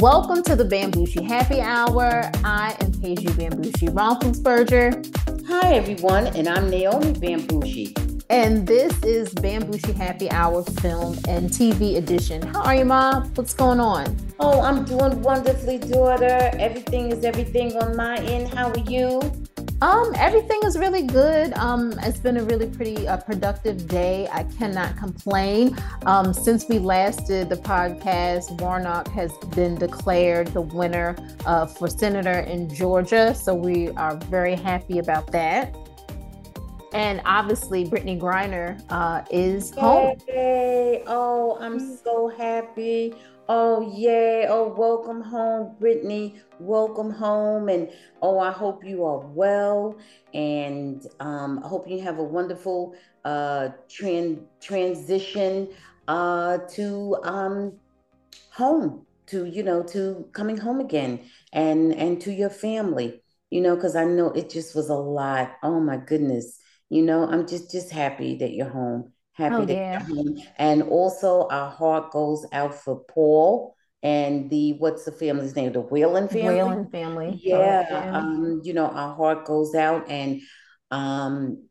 Welcome to the Bambushi Happy Hour. I am Paige Bambushi Roethlisberger. Hi, everyone, and I'm Naomi Bambushi. And this is Bambushi Happy Hour film and TV edition. How are you, Mom? What's going on? Oh, I'm doing wonderfully, daughter. Everything is everything on my end. How are you? Um, everything is really good. Um, it's been a really pretty uh, productive day. I cannot complain. Um, since we last did the podcast, Warnock has been declared the winner uh, for senator in Georgia, so we are very happy about that. And obviously, Brittney Griner uh, is home. Hey, oh, I'm so happy. Oh, yay. Oh, welcome home, Brittney, Welcome home. And oh, I hope you are well. And um, I hope you have a wonderful uh, tran- transition uh, to um, home, to, you know, to coming home again and, and to your family, you know, because I know it just was a lot. Oh, my goodness. You know, I'm just, just happy that you're home Happy oh, to yeah. And also, our heart goes out for Paul and the what's the family's name? The Whelan family. Whelan family. Yeah. Oh, yeah. Um, you know, our heart goes out and um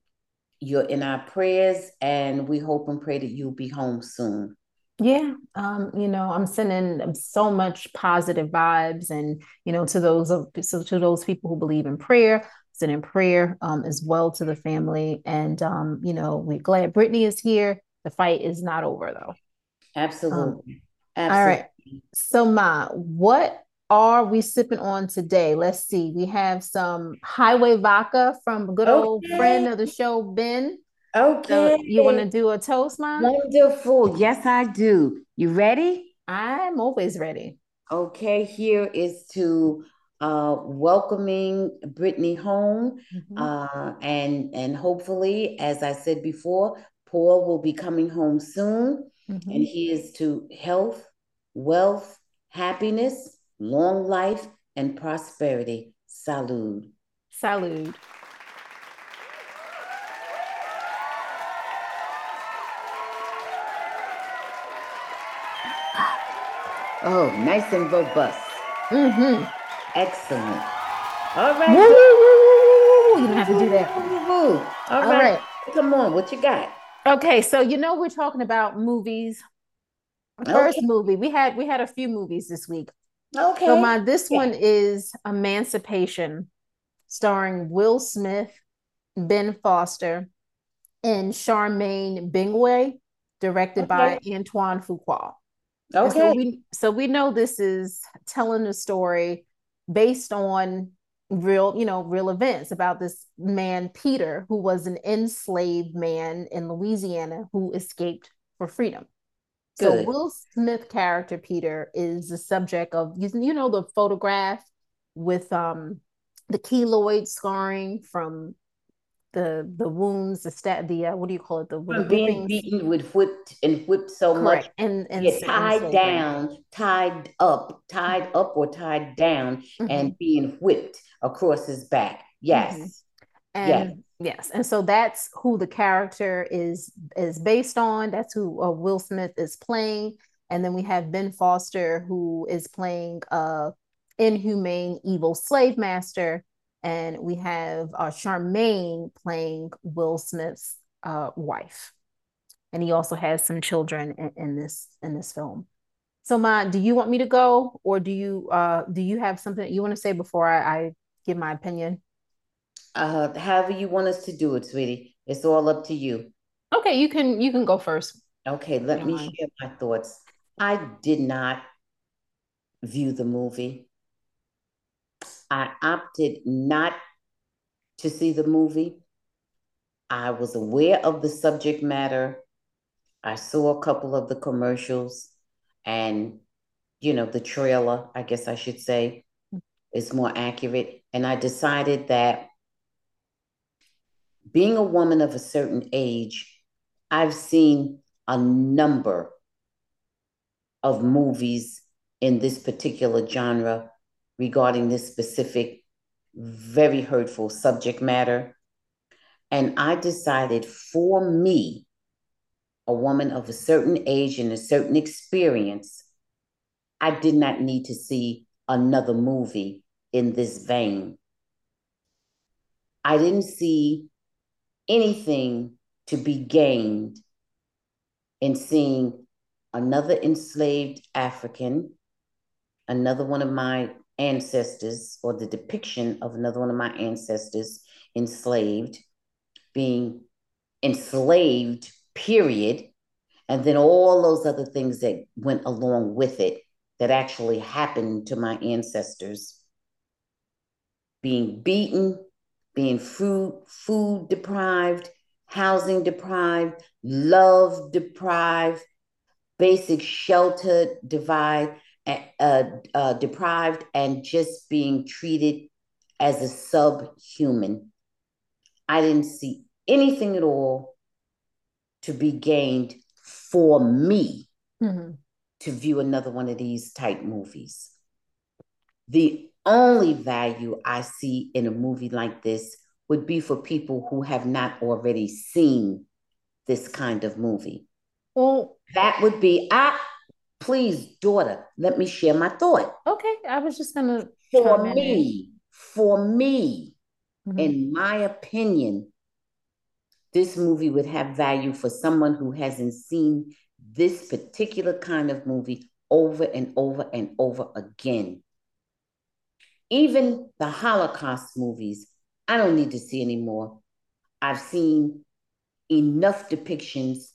you're in our prayers and we hope and pray that you'll be home soon. Yeah, um, you know, I'm sending so much positive vibes, and you know, to those of so to those people who believe in prayer, in prayer um, as well to the family. And, um, you know, we're glad Brittney is here. The fight is not over, though. Absolutely. Um, Absolutely. All right. So, Ma, what are we sipping on today? Let's see. We have some highway vodka from a good okay. old friend of the show, Ben. Okay. So you want to do a toast, Ma? Wonderful. Yes, I do. You ready? I'm always ready. Okay. Here is to uh, welcoming Brittney home, mm-hmm. uh, and and hopefully, as I said before, Paul will be coming home soon, mm-hmm. and he is to health, wealth, happiness, long life, and prosperity. Salud. Salud. Oh, nice and robust. Mm-hmm. Excellent. All right. Woo, woo, woo, you don't have to do that. All, All right. right. Come on. What you got? Okay, so you know we're talking about movies. First okay. movie we had we had a few movies this week. Okay. So my this yeah. one is Emancipation, starring Will Smith, Ben Foster, and Charmaine Bingwa, directed okay. by Antoine Fuqua. Okay. So we, so we know this is telling the story based on real, you know, real events about this man, Peter, who was an enslaved man in Louisiana who escaped for freedom. Good. So Will Smith character Peter is the subject of you know the photograph with um the keloid scarring from the the wounds, the stat, the uh, what do you call it? The being beaten with whipped and whipped so Correct. much, and and yeah, tied down, tied up, tied up or tied down, mm-hmm. and being whipped across his back. Yes, mm-hmm. and yes. yes, and so that's who the character is is based on. That's who uh, Will Smith is playing, and then we have Ben Foster who is playing uh inhumane evil slave master and we have uh, Charmaine playing Will Smith's uh, wife, and he also has some children in, in, this in this film. So, Ma, do you want me to go, or do you uh, do you have something that you want to say before I, I give my opinion? Uh, however you want us to do it, sweetie. It's all up to you. Okay, you can you can go first. Okay, let me mind. share my thoughts. I did not view the movie. I opted not to see the movie. I was aware of the subject matter. I saw a couple of the commercials and, you know, the trailer, I guess I should say, is more accurate. And I decided that being a woman of a certain age, I've seen a number of movies in this particular genre regarding this specific, very hurtful subject matter. And I decided for me, a woman of a certain age and a certain experience, I did not need to see another movie in this vein. I didn't see anything to be gained in seeing another enslaved African, another one of my ancestors, or the depiction of another one of my ancestors enslaved, being enslaved, period, and then all those other things that went along with it that actually happened to my ancestors. Being beaten, being food, food deprived, housing deprived, love deprived, basic shelter divide, uh, uh, deprived, and just being treated as a subhuman. I didn't see anything at all to be gained for me mm-hmm. to view another one of these type movies. The only value I see in a movie like this would be for people who have not already seen this kind of movie. Well, that would be ah, please, daughter, let me share my thought. Okay, I was just gonna for me, for me, mm-hmm. in my opinion, this movie would have value for someone who hasn't seen this particular kind of movie over and over and over again. Even the Holocaust movies, I don't need to see anymore. I've seen enough depictions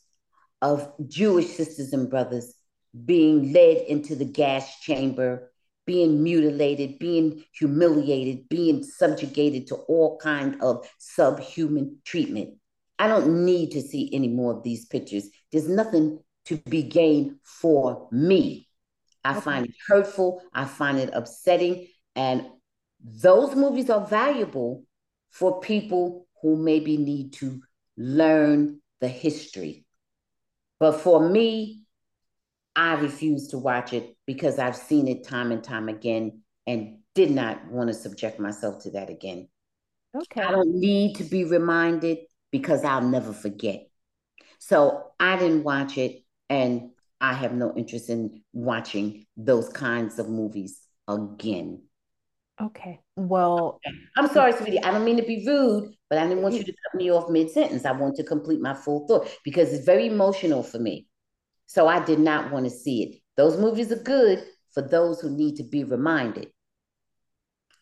of Jewish sisters and brothers being led into the gas chamber, being mutilated, being humiliated, being subjugated to all kind of subhuman treatment. I don't need to see any more of these pictures. There's nothing to be gained for me. I okay. find it hurtful. I find it upsetting. And those movies are valuable for people who maybe need to learn the history. But for me, I refuse to watch it because I've seen it time and time again and did not want to subject myself to that again. Okay. I don't need to be reminded because I'll never forget. So I didn't watch it, and I have no interest in watching those kinds of movies again. Okay. Well, I'm sorry, sweetie. I don't mean to be rude, but I didn't want you to cut me off mid sentence. I want to complete my full thought because it's very emotional for me. So I did not want to see it. Those movies are good for those who need to be reminded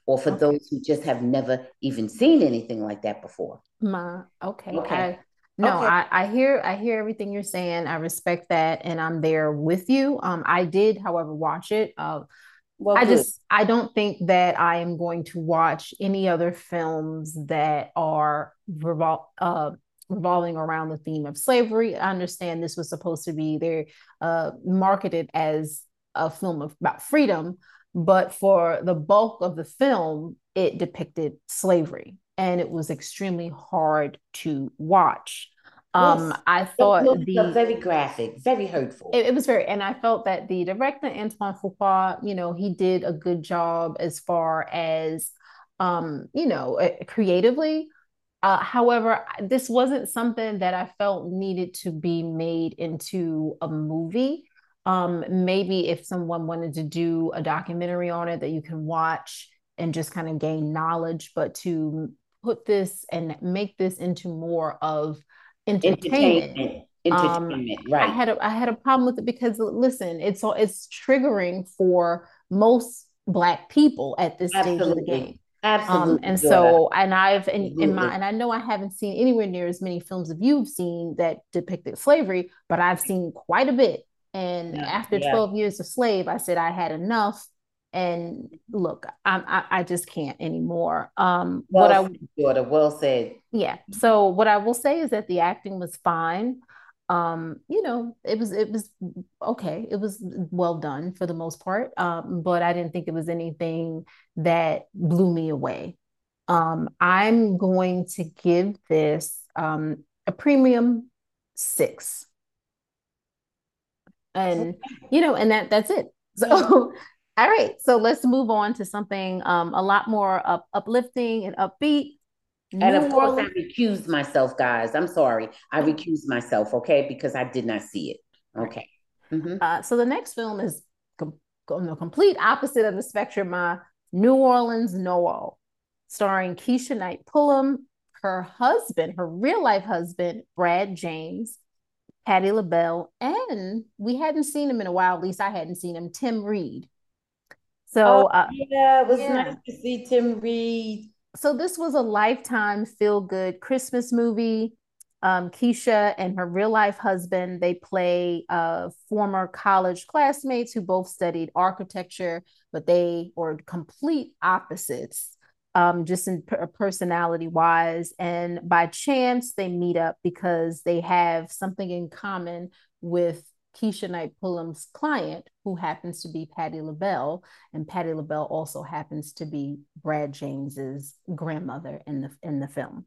or for okay. those who just have never even seen anything like that before. Ma, okay. okay. I, no, okay. I, I hear I hear everything you're saying. I respect that and I'm there with you. Um, I did, however, watch it. Uh, well, I good. just I don't think that I am going to watch any other films that are revol- uh, revolving around the theme of slavery. I understand this was supposed to be there uh, marketed as a film of, about freedom, but for the bulk of the film, it depicted slavery and it was extremely hard to watch. Um, yes. I thought the very graphic, very hurtful. It, it, was very, and I felt that the director Antoine Fuqua, you know, he did a good job as far as, um, you know, uh, creatively. Uh, however, this wasn't something that I felt needed to be made into a movie um maybe if someone wanted to do a documentary on it that you can watch and just kind of gain knowledge but to put this and make this into more of entertainment, entertainment. Entertainment, um, right. I had a I had a problem with it because listen, it's it's triggering for most black people at this Absolutely. stage of the game. Absolutely. Um, and so, and I've, and in my, and I know I haven't seen anywhere near as many films as you've seen that depicted slavery, but I've seen quite a bit and yeah, after yeah. 12 years of slave, I said I had enough. And look, I'm, I, I just can't anymore. Um, well, what I daughter, well said. Yeah. So what I will say is that the acting was fine. Um, you know, it was it was okay. It was well done for the most part. Um, but I didn't think it was anything that blew me away. Um, I'm going to give this um, a premium six and you know and that that's it so all right so let's move on to something um a lot more up, uplifting and upbeat and of course i recused myself guys i'm sorry i recused myself okay because i did not see it okay mm-hmm. uh, so the next film is com- on the complete opposite of the spectrum, my New Orleans Noel, starring Keshia Knight Pulliam, her husband, her real life husband, Brad James, Patti LaBelle, and we hadn't seen him in a while. At least I hadn't seen him, Tim Reid. So oh, uh, yeah, it was yeah. nice to see Tim Reid. So this was a lifetime feel good Christmas movie. Um, Keshia and her real life husband, they play uh, former college classmates who both studied architecture, but they were complete opposites um, just in per- personality wise. And by chance, they meet up because they have something in common with Keshia Knight Pulliam's client, who happens to be Patti LaBelle, and Patti LaBelle also happens to be Brad James's grandmother in the in the film.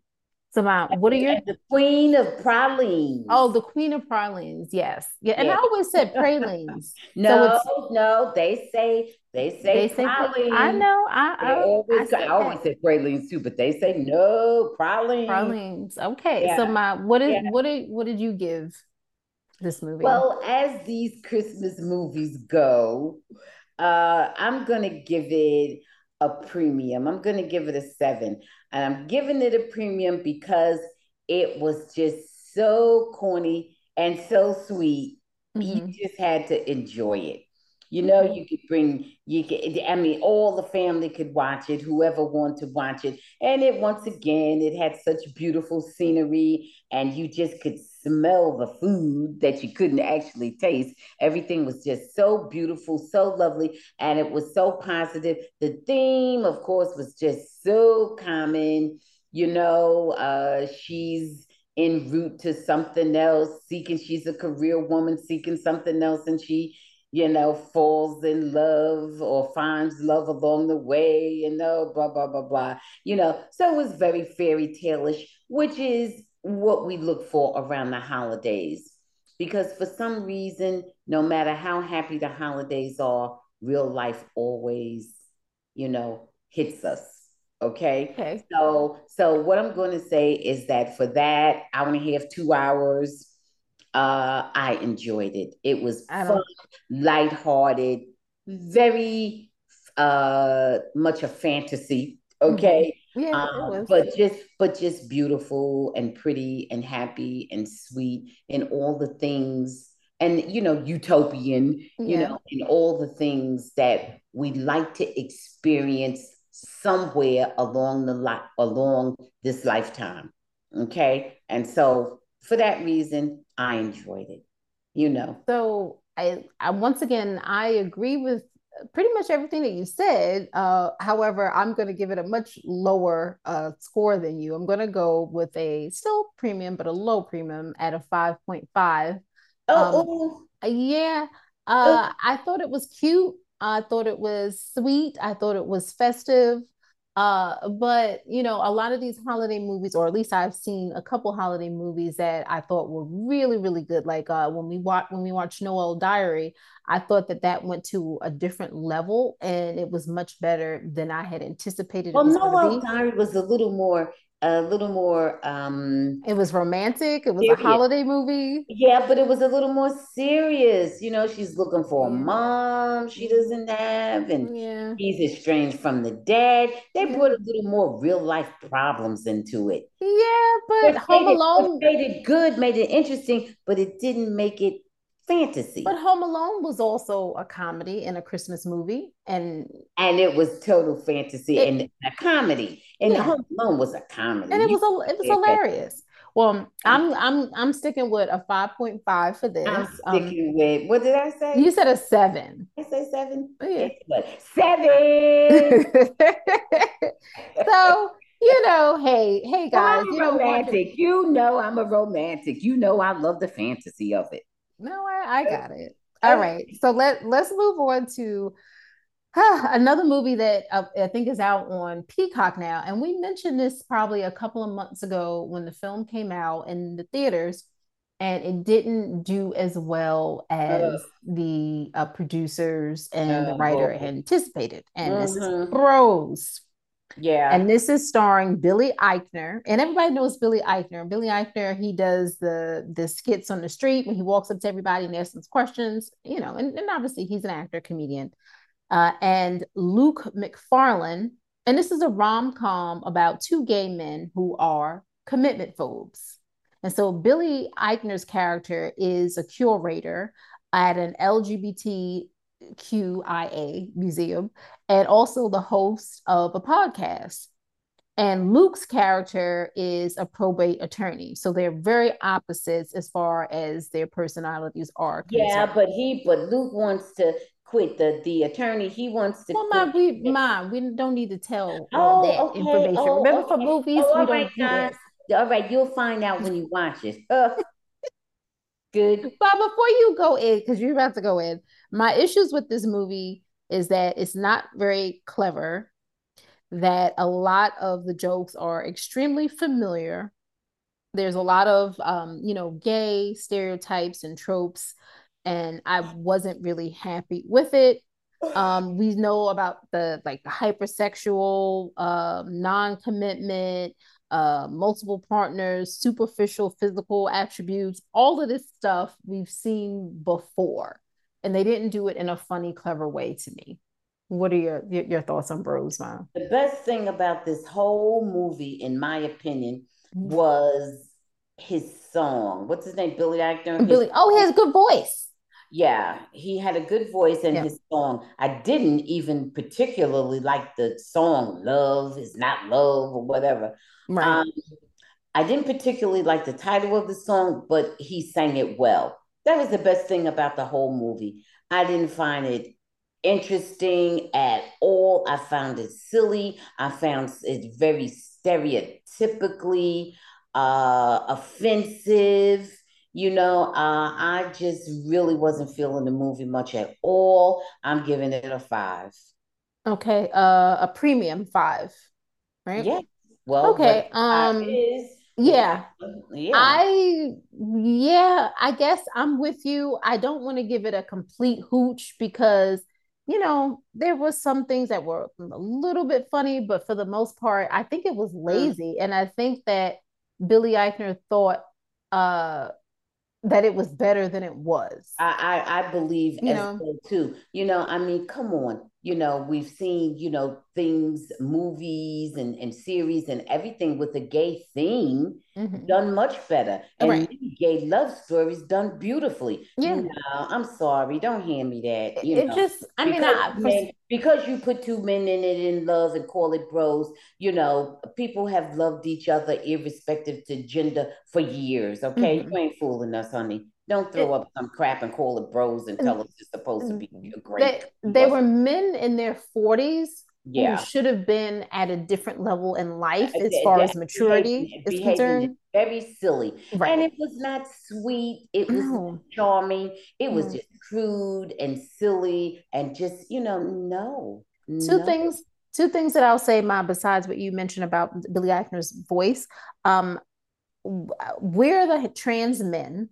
So, my, what are your the Queen of Pralines? Oh, the Queen of Pralines, yes, yeah. And I always said pralines. no, so no, they say they say, they say pralines. I know. I, I always, I, I always say pralines too, but they say no pralines. Pralines. Okay. Yeah. So my what is yeah. what did what did you give this movie? Well, as these Christmas movies go, uh, I'm gonna give it a premium. I'm gonna give it a seven. And I'm giving it a premium because it was just so corny and so sweet. Mm-hmm. You just had to enjoy it. You know, mm-hmm. you could bring you could I mean all the family could watch it, whoever wanted to watch it. And it once again, it had such beautiful scenery, and you just could smell the food that you couldn't actually taste. Everything was just so beautiful, so lovely, and it was so positive. The theme, of course, was just so common. You know, uh, she's en route to something else, seeking, she's a career woman seeking something else, and she you know, falls in love or finds love along the way, you know, blah, blah, blah, blah. You know, so it was very fairy tale-ish, which is what we look for around the holidays. Because for some reason, no matter how happy the holidays are, real life always, you know, hits us. Okay. Okay. So, so what I'm going to say is that for that hour and a half, two hours, uh, I enjoyed it. It was fun, lighthearted, very uh, much a fantasy. Okay. Mm-hmm. Yeah, um, but just but just beautiful and pretty and happy and sweet and all the things and you know utopian yeah. you know and all the things that we like to experience somewhere along the li- along this lifetime okay and so for that reason, I enjoyed it. You know. So I, I once again I agree with pretty much everything that you said. Uh, however, I'm going to give it a much lower uh, score than you. I'm going to go with a still premium, but a low premium at a 5.5. Oh, um, yeah. Uh, oh. I thought it was cute. I thought it was sweet. I thought it was festive. Uh, but you know, a lot of these holiday movies, or at least I've seen a couple holiday movies that I thought were really, really good. Like uh, when we watch when we watched Noel Diary, I thought that that went to a different level, and it was much better than I had anticipated. Well, Noel Diary was a little more a little more um it was romantic it was serious. a holiday movie. Yeah but it was a little more serious you know she's looking for a mom she doesn't have and yeah. he's estranged from the dad. They brought a little more real life problems into it. Yeah but, but home alone made it good made it interesting but it didn't make it fantasy. But Home Alone was also a comedy and a Christmas movie, and and it was total fantasy it, and a comedy. And yeah. Home Alone was a comedy, and it was a, it was hilarious. Well, I'm I'm I'm sticking with a five point five for this. I'm um, sticking um, with what did I say? You said a seven. I say seven. Yeah. Seven. so you know, hey, hey guys, I'm you romantic. Know, you know, I'm a romantic. You know, I love the fantasy of it. No, I, I got it. All right. So let let's move on to huh, another movie that uh, I think is out on Peacock now. And we mentioned this probably a couple of months ago when the film came out in the theaters and it didn't do as well as the uh, producers and the writer had anticipated. And mm-hmm. this is mm-hmm. Bros. Yeah. And this is starring Billy Eichner. And everybody knows Billy Eichner. Billy Eichner, he does the the skits on the street when he walks up to everybody and asks them questions, you know, and, and obviously he's an actor, comedian. Uh, and Luke Macfarlane. and this is a rom-com about two gay men who are commitment phobes. And so Billy Eichner's character is a curator at an LGBTQIA museum and also the host of a podcast. And Luke's character is a probate attorney. So they're very opposites as far as their personalities are. Concerned. Yeah, but he but Luke wants to quit the the attorney. He wants to. Well, my we mom, we don't need to tell all oh, that okay. information. Oh, Remember, okay. for movies, oh, we don't right, do that. All right, you'll find out when you watch it. Uh, good. But before you go in, because you're about to go in, my issues with this movie is that it's not very clever, that a lot of the jokes are extremely familiar. There's a lot of, um, you know, gay stereotypes and tropes, and I wasn't really happy with it. Um, we know about the like the hypersexual, uh, non-commitment, uh, multiple partners, superficial physical attributes, all of this stuff we've seen before. And they didn't do it in a funny, clever way to me. What are your your, thoughts on Bros, Mom? The best thing about this whole movie, in my opinion, mm-hmm. was his song. What's his name? Billy Eichner. Billy. Oh, he has a good voice. Yeah, he had a good voice in yeah. his song. I didn't even particularly like the song "Love Is Not Love" or whatever. Right. Um, I didn't particularly like the title of the song, but he sang it well. That was the best thing about the whole movie. I didn't find it interesting at all. I found it silly. I found it very stereotypically uh, offensive. You know, uh, I just really wasn't feeling the movie much at all. I'm giving it a five. Okay, uh, a premium five, right? Yeah, well, okay. Um, is, yeah. yeah. I yeah, I guess I'm with you. I don't want to give it a complete hooch because you know, there was some things that were a little bit funny, but for the most part, I think it was mm. lazy. And I think that Billy Eichner thought uh that it was better than it was. I I, I believe you know? too. You know, I mean, come on you know, we've seen, you know, things, movies and, and series and everything with a gay theme mm-hmm. done much better. And right. gay love stories done beautifully. Yeah. Know, I'm sorry, don't hand me that. You it know, just, I mean, I, men, because you put two men in it in love and call it bros, you know, people have loved each other irrespective to gender for years. Okay. Mm-hmm. You ain't fooling us, honey. Don't throw it, up some crap and call it bros and tell us it's supposed to mm-hmm. be a great. They, they were men in their 40s yeah. who should have been at a different level in life uh, as far as maturity is concerned. Very silly. Right. And it was not sweet. It was no. charming. It was mm. just crude and silly and just, you know, no. Two no. things two things that I'll say, Ma, besides what you mentioned about Billy Eichner's voice. Um, we're uh, the trans men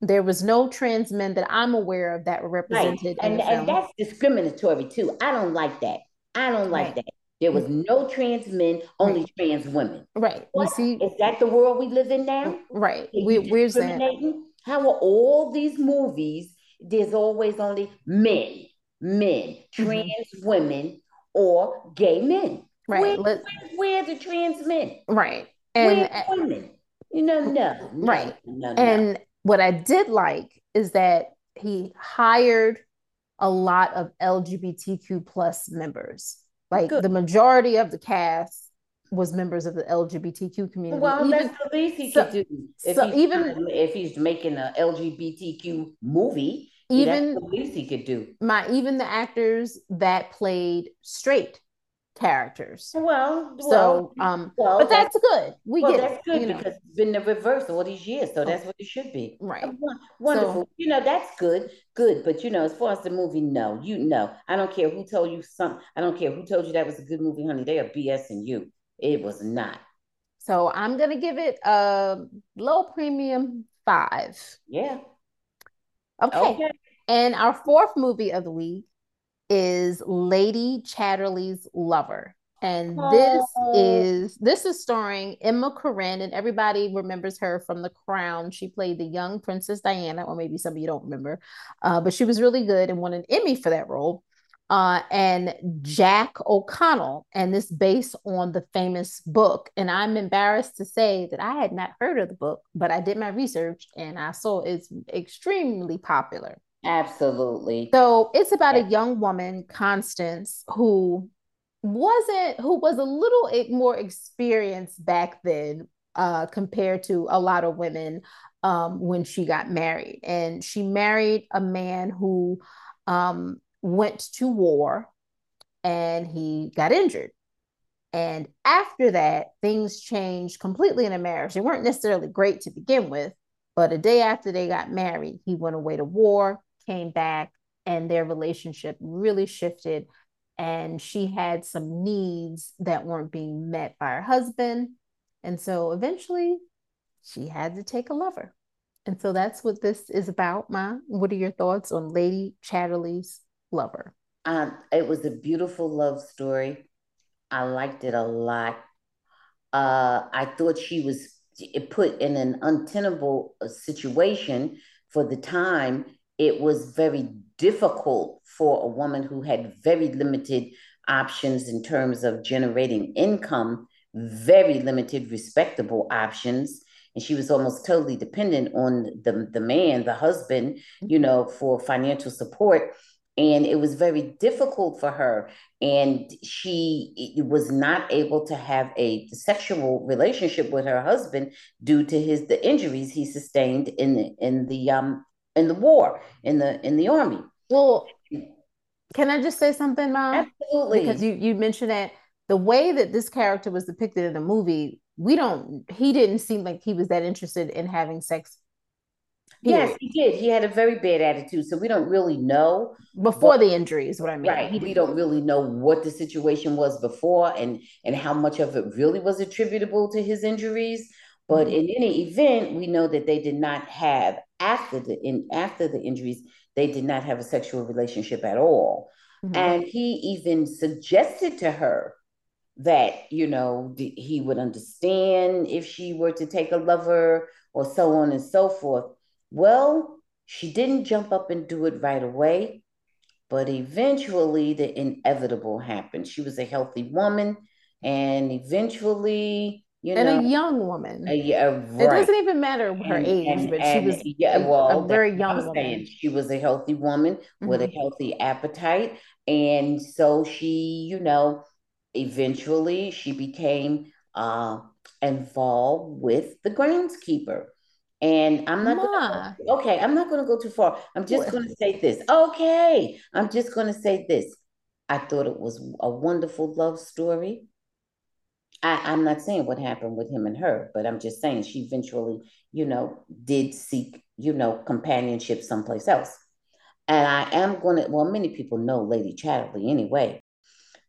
there was no trans men that I'm aware of that were represented. Right. And, and that's discriminatory too. I don't like that. I don't like right. that. There was no trans men, only right. trans women. Right. What? see, is that the world we live in now? Right. We, we're saying how are all these movies? There's always only men, men, mm-hmm. trans mm-hmm. women, or gay men. Right. Where, where, where the trans men? Right. And where women? You know, no, no right. No, no. And what I did like is that he hired a lot of LGBTQ plus members. Like Good. the majority of the cast was members of the LGBTQ community. Well, even, that's the least he so, could do. If so he's, even if he's making an LGBTQ movie, even that's the least he could do. My even the actors that played straight characters. Well, so well, um, well, but that's, that's good. We well, get that's good it, because know. it's been the reverse all these years, so that's what it should be. Right. Wonderful. So, you know, that's good. Good, but you know, as far as the movie, no, you know, I don't care who told you something. I don't care who told you that was a good movie, honey. They are BSing you. It was not. So I'm gonna give it a low premium five. Yeah. Okay. okay. And our fourth movie of the week is Lady Chatterley's Lover. And this oh. is this is starring Emma Corrin, and everybody remembers her from The Crown. She played the young Princess Diana, or maybe some of you don't remember, uh, but she was really good and won an Emmy for that role. Uh, and Jack O'Connell, and this based on the famous book. And I'm embarrassed to say that I had not heard of the book, but I did my research and I saw it's extremely popular. Absolutely. So it's about yeah. a young woman, Constance, who wasn't who was a little more experienced back then uh, compared to a lot of women um, when she got married. And she married a man who um, went to war and he got injured. And after that, things changed completely in a marriage. They weren't necessarily great to begin with, but a day after they got married, he went away to war, came back, and their relationship really shifted and she had some needs that weren't being met by her husband. And so eventually she had to take a lover. And so that's what this is about, Ma. What are your thoughts on Lady Chatterley's lover? Um, it was a beautiful love story. I liked it a lot. Uh, I thought she was put in an untenable uh, situation for the time it was very difficult for a woman who had very limited options in terms of generating income, very limited respectable options. And she was almost totally dependent on the, the man, the husband, you know, for financial support. And it was very difficult for her. And she was not able to have a sexual relationship with her husband due to his the injuries he sustained in the in the um in the war in the in the army. Well, can I just say something, Mom? Absolutely. Because you you mentioned that the way that this character was depicted in the movie, we don't. He didn't seem like he was that interested in having sex. Period. Yes, he did. He had a very bad attitude, so we don't really know before but, the injury is what I mean. Right. We don't really know what the situation was before and and how much of it really was attributable to his injuries. But mm-hmm. in any event, we know that they did not have after the in after the injuries, they did not have a sexual relationship at all. Mm-hmm. And he even suggested to her that you know he would understand if she were to take a lover or so on and so forth. Well, she didn't jump up and do it right away, but eventually the inevitable happened. She was a healthy woman, and eventually you and know, a young woman. A, yeah, right. It doesn't even matter her and, age, and, but and, she was yeah, well, a very young woman. She was a healthy woman mm-hmm. with a mm-hmm. healthy appetite, and so she, you know, eventually she became uh, involved with the groundskeeper. And I'm not gonna, okay. I'm not going to go too far. I'm just going to say this. Okay, I'm just going to say this. I thought it was a wonderful love story. I, am not saying what happened with him and her, but I'm just saying she eventually, you know, did seek, you know, companionship someplace else. And I am going to, well, many people know Lady Chatterley anyway.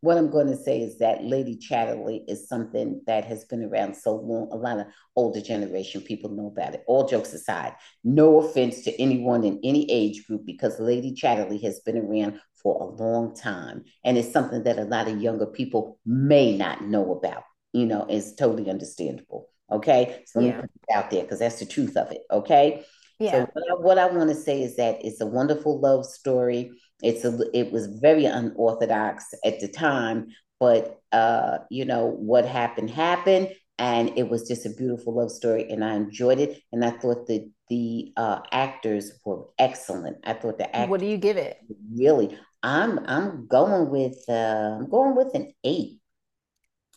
What I'm going to say is that Lady Chatterley is something that has been around so long. A lot of older generation people know about it. All jokes aside, no offense to anyone in any age group because Lady Chatterley has been around for a long time. And it's something that a lot of younger people may not know about you know, is totally understandable. Okay. So yeah. me put it out there because that's the truth of it. Okay. Yeah. So what I, what I want to say is that it's a wonderful love story. It's a it was very unorthodox at the time, but uh, you know, what happened happened and it was just a beautiful love story and I enjoyed it and I thought the the uh, actors were excellent. I thought the actors What do you give it? Really, I'm I'm going with uh, I'm going with an eight.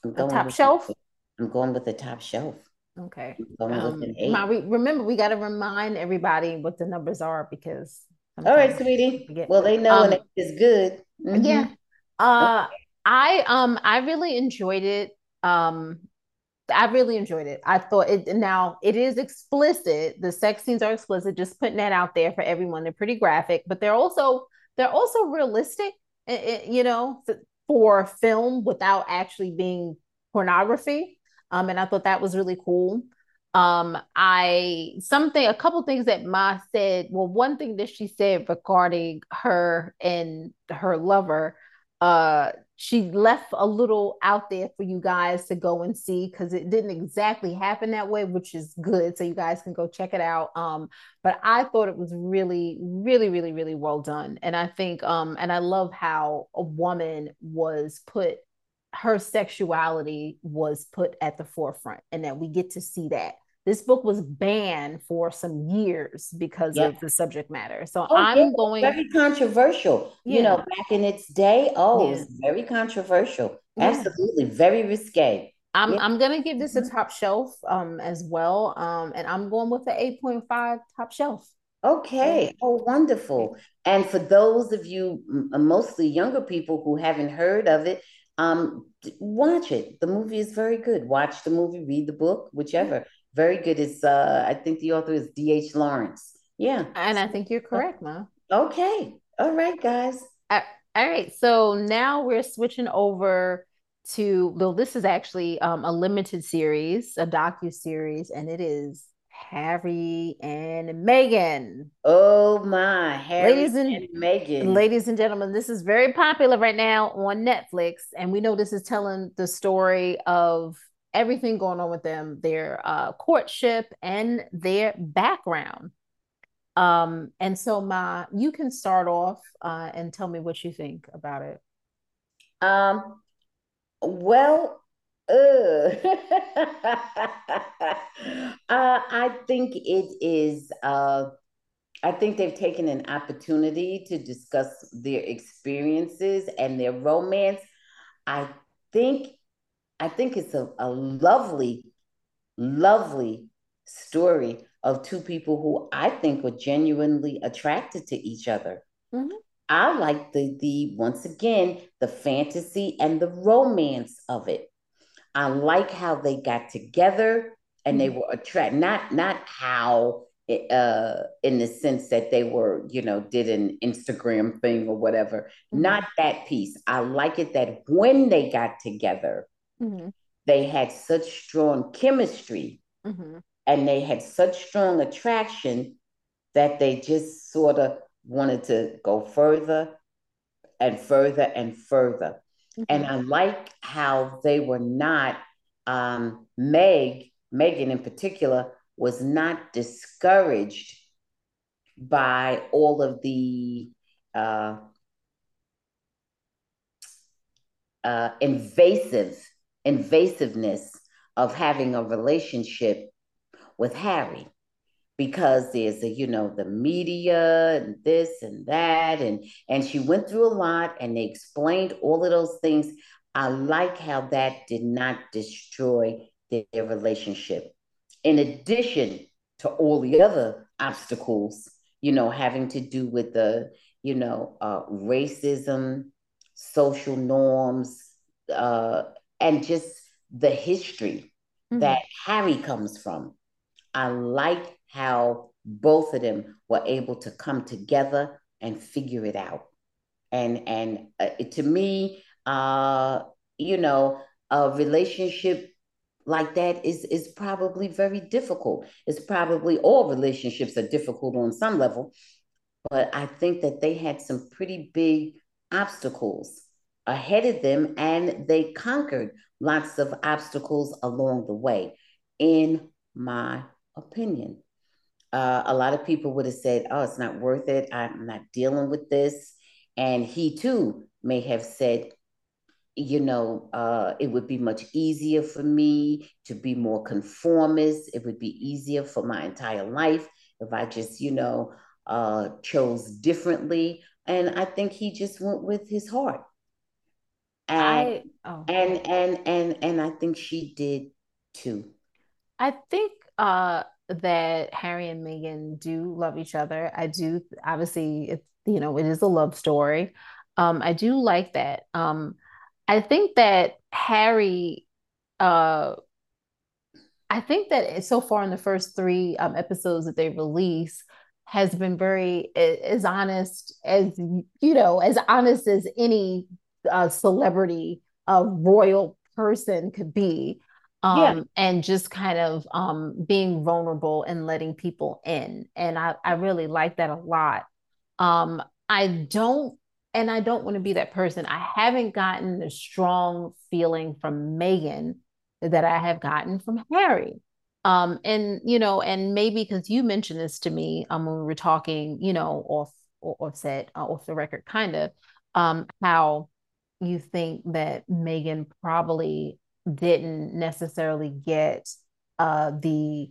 I'm going top shelf. The, I'm going with the top shelf. Okay. Um, my, remember, we got to remind everybody what the numbers are because. All right, sweetie. Well, they know um, it's good. Mm-hmm. Yeah. Uh, okay. I um I really enjoyed it. Um, I really enjoyed it. I thought it. Now it is explicit. The sex scenes are explicit. Just putting that out there for everyone. They're pretty graphic, but they're also they're also realistic. It, it, you know, for film without actually being pornography. Um, and I thought that was really cool. Um, I something a couple things that Ma said. Well, one thing that she said regarding her and her lover, uh, she left a little out there for you guys to go and see because it didn't exactly happen that way, which is good. So you guys can go check it out. Um, but I thought it was really, really, really, really well done. And I think, um, and I love how a woman was put, her sexuality was put at the forefront, and that we get to see that this book was banned for some years because of the subject matter. So oh, I'm yeah, going very controversial. Yeah. You know, back in its day, oh, very controversial. Absolutely, very risque. I'm I'm gonna give this a mm-hmm. top shelf um as well. Um, and I'm going with the 8.5 top shelf. Okay. Oh, wonderful. And for those of you, mostly younger people who haven't heard of it, um, watch it. The movie is very good. Watch the movie, read the book, whichever. Very good. It's uh I think the author is D.H. Lawrence. Yeah. And I think you're correct, Ma. Okay. All right, guys. All right. So now we're switching over to well, this is actually um, a limited series, a docu series, and it is Harry and Meghan. Oh my, Harry ladies and, and Meghan. Ladies and gentlemen, this is very popular right now on Netflix, and we know this is telling the story of everything going on with them, their uh, courtship and their background. Um, and so, Ma, you can start off uh, and tell me what you think about it. Um, well, uh, uh, I think it is. Uh, I think they've taken an opportunity to discuss their experiences and their romance. I think I think it's a, a lovely, lovely story of two people who I think were genuinely attracted to each other. Mm-hmm. I like the the once again the fantasy and the romance of it. I like how they got together and mm-hmm. they were attracted. Not not how it, uh in the sense that they were you know did an Instagram thing or whatever. Mm-hmm. Not that piece. I like it that when they got together, Mm-hmm. They had such strong chemistry mm-hmm. and they had such strong attraction that they just sort of wanted to go further and further and further. Mm-hmm. And I like how they were not, um, Meg, Meghan in particular, was not discouraged by all of the uh, uh, invasive invasiveness of having a relationship with Harry because there's a you know the media and this and that. And and she went through a lot and they explained all of those things. I like how that did not destroy their, relationship. In addition to all the other obstacles you know having to do with the you know uh, racism social norms uh, and just the history mm-hmm. that Harry comes from. I like how both of them were able to come together and figure it out. And and uh, to me, uh, you know, a relationship like that is is probably very difficult. It's probably all relationships are difficult on some level, but I think that they had some pretty big obstacles ahead of them and they conquered lots of obstacles along the way, in my opinion. Uh, a lot of people would have said, Oh, it's not worth it. I'm not dealing with this. And he too may have said, you know, uh, it would be much easier for me to be more conformist. It would be easier for my entire life if I just, you know, uh, chose differently. And I think he just went with his heart and I, oh. and and and and I think she did too. I think uh, that Harry and Meghan do love each other. I do obviously it's you know it is a love story. Um, I do like that. Um, I think that Harry uh, I think that so far in the first three um, episodes that they release has been very as honest as you know as honest as any a celebrity, a royal person could be. Um, yeah. and just kind of um, being vulnerable and letting people in. And I, I really like that a lot. Um, I don't and I don't want to be that person. I haven't gotten the strong feeling from Meghan that I have gotten from Harry. Um, and you know, and maybe because you mentioned this to me um when we were talking, you know, off off set, uh, off the record, kind of, um, how you think that Meghan probably didn't necessarily get uh the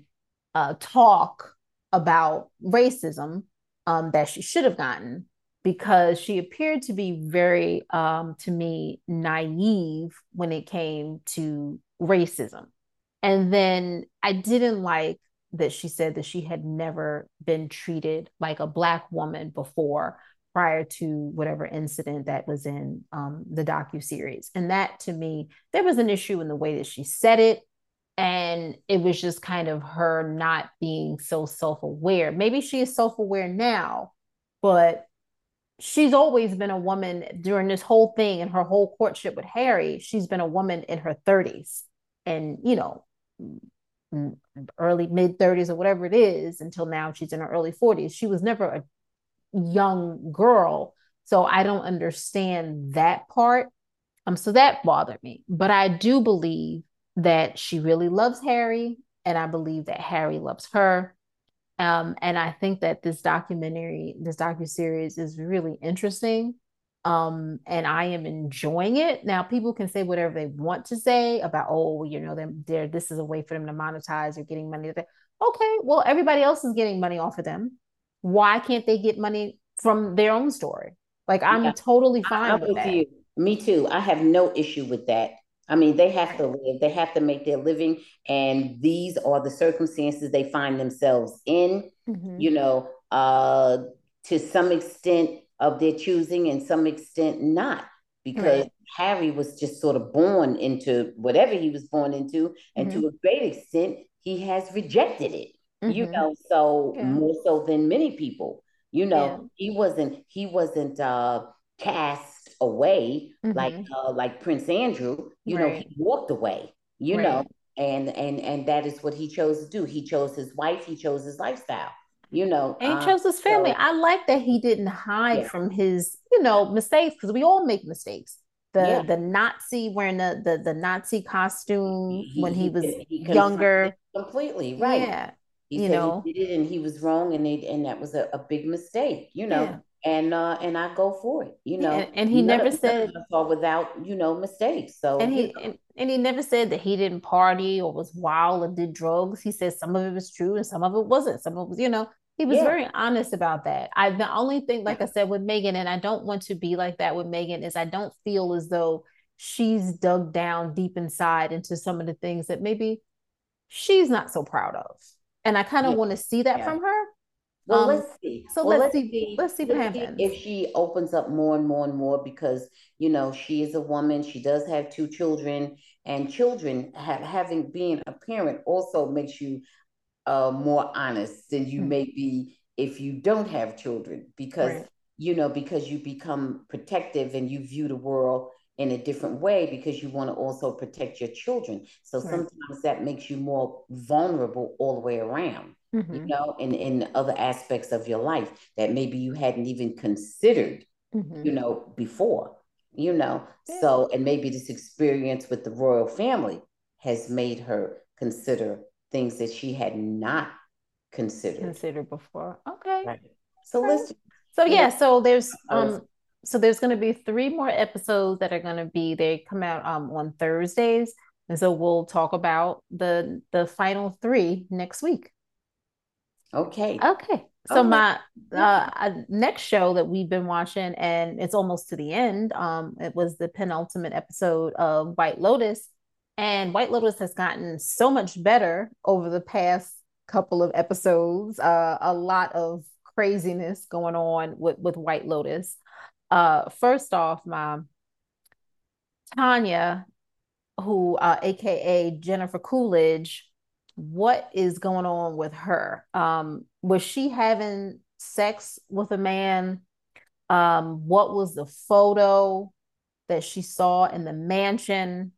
uh talk about racism um that she should have gotten because she appeared to be very, um, to me, naive when it came to racism. And then I didn't like that she said that she had never been treated like a Black woman before prior to whatever incident that was in um, the docu series. And that to me, there was an issue in the way that she said it. And it was just kind of her not being so self aware. Maybe she is self aware now, but she's always been a woman during this whole thing and her whole courtship with Harry. She's been a woman in her 30s and, you know, early mid 30s or whatever it is until now she's in her early 40s. She was never a young girl. So I don't understand that part. Um, so that bothered me. But I do believe that she really loves Harry, and I believe that Harry loves her. Um, and I think that this documentary, this docu series, is really interesting. Um, and I am enjoying it. Now, people can say whatever they want to say about, oh, you know, them there. This is a way for them to monetize or getting money. Okay, well, everybody else is getting money off of them. Why can't they get money from their own story? Like I'm yeah. totally fine I'm with, with that. You. Me too. I have no issue with that. I mean, they have to live, they have to make their living, and these are the circumstances they find themselves in, mm-hmm. you know, uh, to some extent of their choosing and some extent not, because right. Harry was just sort of born into whatever he was born into, and mm-hmm. to a great extent, he has rejected it, mm-hmm. you know, so yeah. more so than many people, you know, yeah. he wasn't, he wasn't uh, cast away mm-hmm. like uh, like Prince Andrew, you right. know, he walked away, you right. know, and and and that is what he chose to do. He chose his wife, he chose his lifestyle, you know, and he um, chose his family. So, I like that he didn't hide yeah. from his, you know, mistakes because we all make mistakes. The yeah. the Nazi wearing the the, the Nazi costume he, when he, he was he younger, completely right. Yeah, he you know, he did it and he was wrong, and they and that was a, a big mistake, you know. Yeah and uh and I go for it, you know. And, and he none never said without you know mistakes. So and he you know. and, and, he never said that he didn't party or was wild or did drugs. He said some of it was true and some of it wasn't. Some of it was, you know, he was yeah. very honest about that. I the only thing, like I said, with Meghan and I don't want to be like that with Meghan is I don't feel as though she's dug down deep inside into some of the things that maybe she's not so proud of. And I kind of yeah. want to see that yeah. from her well, um, let's see. So well, let's, let's, see. Let's see what happens. If she opens up more and more and more, because you know she is a woman, she does have two children, and children have having being a parent also makes you uh, more honest than you mm-hmm. may be if you don't have children, because right. you know because you become protective and you view the world in a different way because you want to also protect your children. So right. sometimes that makes you more vulnerable all the way around mm-hmm. you know, in, in other aspects of your life that maybe you hadn't even considered, mm-hmm. you know, before, you know. Yeah. So, and maybe this experience with the royal family has made her consider things that she had not considered considered before. Okay. Right. So right. let's so yeah, so there's um so there's going to be three more episodes that are going to be they come out um on Thursdays and so we'll talk about the the final 3 next week. Okay. Okay. So okay. my uh, next show that we've been watching, and it's almost to the end. Um, it was the penultimate episode of White Lotus, and White Lotus has gotten so much better over the past couple of episodes. Uh, a lot of craziness going on with with White Lotus. Uh, first off, my Tanya, who uh, AKA Jennifer Coolidge, what is going on with her? Um, was she having sex with a man? Um, what was the photo that she saw in the mansion?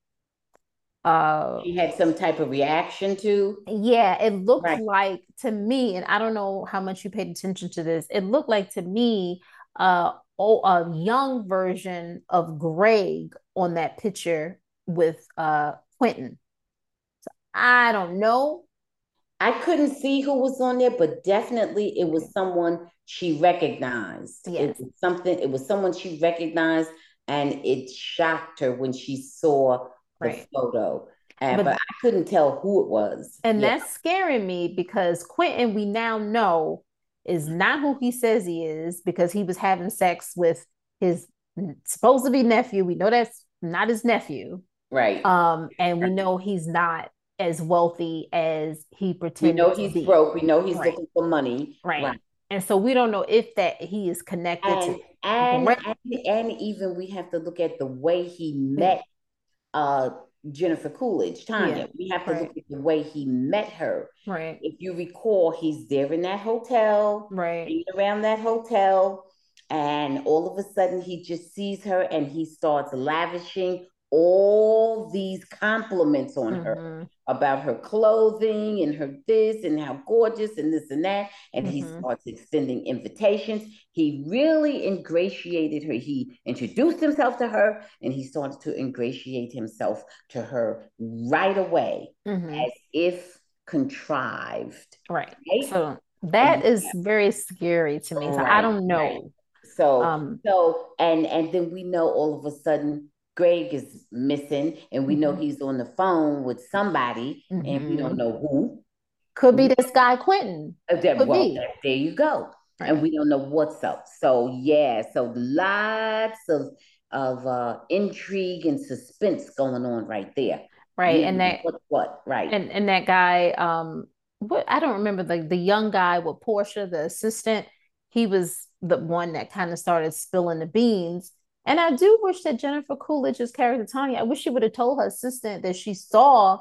Uh, she had some type of reaction to. Yeah, it looked right. like to me, and I don't know how much you paid attention to this. It looked like to me, uh, oh, a young version of Greg on that picture with uh Quentin. So I don't know. I couldn't see who was on there, but definitely it was someone she recognized. Yes. It was something, it was someone she recognized, and it shocked her when she saw the right. photo. And, but, but, I couldn't tell who it was. And yeah. that's scaring me because Quentin, we now know, is not who he says he is because he was having sex with his supposed to be nephew. We know that's not his nephew. Right. Um, and we know he's not as wealthy as he pretends. We know he's broke. We know he's right. looking for money. Right. right. And so we don't know if that he is connected and, to and, and, and even we have to look at the way he met uh Jennifer Coolidge, Tanya. Yeah, we have to right. look at the way he met her. Right. If you recall, he's there in that hotel, right, around that hotel, and all of a sudden he just sees her and he starts lavishing all these compliments on mm-hmm. her about her clothing and her this and how gorgeous and this and that. And mm-hmm. he starts extending invitations. He really ingratiated her. He introduced himself to her and he started to ingratiate himself to her right away mm-hmm. as if contrived. Right. right? So that is very scary to me. So right. I don't know. Right. So, um, so, and and then we know all of a sudden Greg is missing, and we know mm-hmm. he's on the phone with somebody, mm-hmm. and we don't mm-hmm. know who. Could be this guy Quentin. Uh, that, Could well, be. There you go. Right. And we don't know what's up. So yeah, so lots of of uh, intrigue and suspense going on right there. Right, and that what what right, and and that guy, um, what I don't remember the the young guy with Portia, the assistant. He was the one that kind of started spilling the beans and I do wish that Jennifer Coolidge's character Tanya, I wish she would have told her assistant that she saw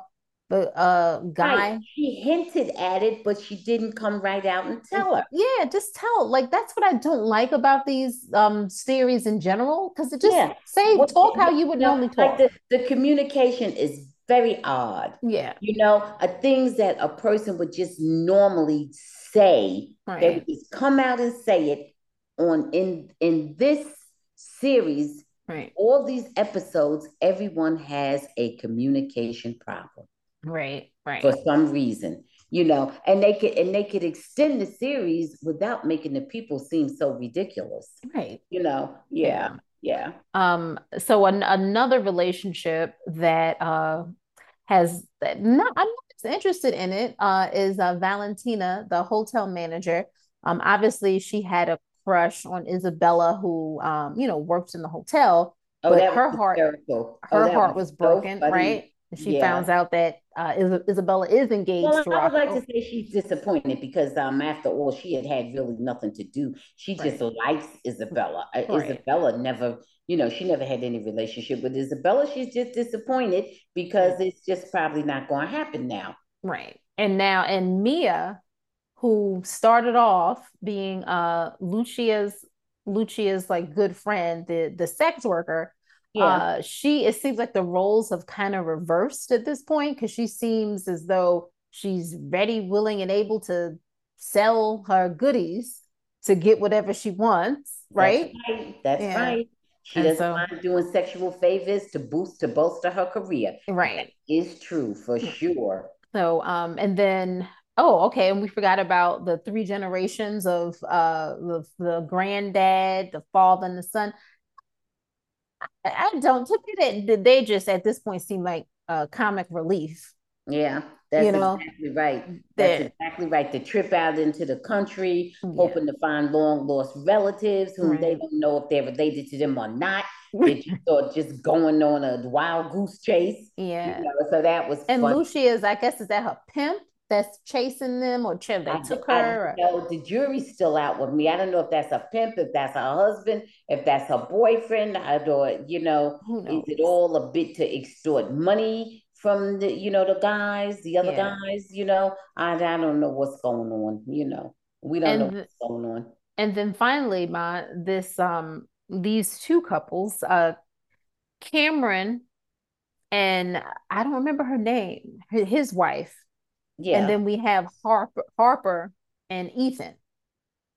the uh guy. Right. She hinted at it, but she didn't come right out and tell her. Yeah, just tell. Like that's what I don't like about these um series in general, because it just yeah. say well, talk how you would know, normally talk. Like the, the communication is very odd. Yeah. You know, uh, things that a person would just normally say, right. they would just come out and say it on in in this series, right. all these episodes, everyone has a communication problem. Right, right. For some reason, you know, and they could and they could extend the series without making the people seem so ridiculous. Right. You know, yeah. Yeah. Um, so an, another relationship that uh has not I'm not interested in it uh is uh Valentina, the hotel manager. Um, obviously she had a crush on Isabella, who um, you know, works in the hotel. Oh, but her heart, hysterical. her oh, heart was, was broken, so right? she yeah. finds out that uh, Isabella is engaged. Well, I would like to say she's disappointed because, um, after all, she had had really nothing to do. She right. just likes Isabella. Uh, right. Isabella never, you know, she never had any relationship with Isabella. She's just disappointed because it's just probably not going to happen now. Right. And now, and Mia, who started off being uh Lucia's Lucia's like good friend, the the sex worker. Yeah. Uh, she it seems like the roles have kind of reversed at this point because she seems as though she's ready, willing, and able to sell her goodies to get whatever she wants, right? That's right. That's yeah. right. She and doesn't so, mind doing sexual favors to boost to bolster her career. Right. That is true for sure. So um and then Oh, okay. And we forgot about the three generations of uh the, the granddad, the father, and the son. I, I don't to me that they just at this point seem like uh comic relief. Yeah, that's you know, exactly right. That's that, exactly right. The trip out into the country, yeah. hoping to find long lost relatives whom right. they don't know if they're related to them or not. They just thought just going on a wild goose chase. Yeah. You know, so that was and Lucia is, I guess, is that her pimp? That's chasing them or ch- they I, took her? No, the jury's still out with me. I don't know if that's a pimp, if that's a husband, if that's her boyfriend, or you know, is it all a bit to extort money from the you know the guys, the other yeah. guys? You know, I I don't know what's going on. You know, we don't and know what's going on. And then finally, my this um these two couples, uh, Cameron and I don't remember her name, his wife yeah. And then we have Harper Harper and Ethan.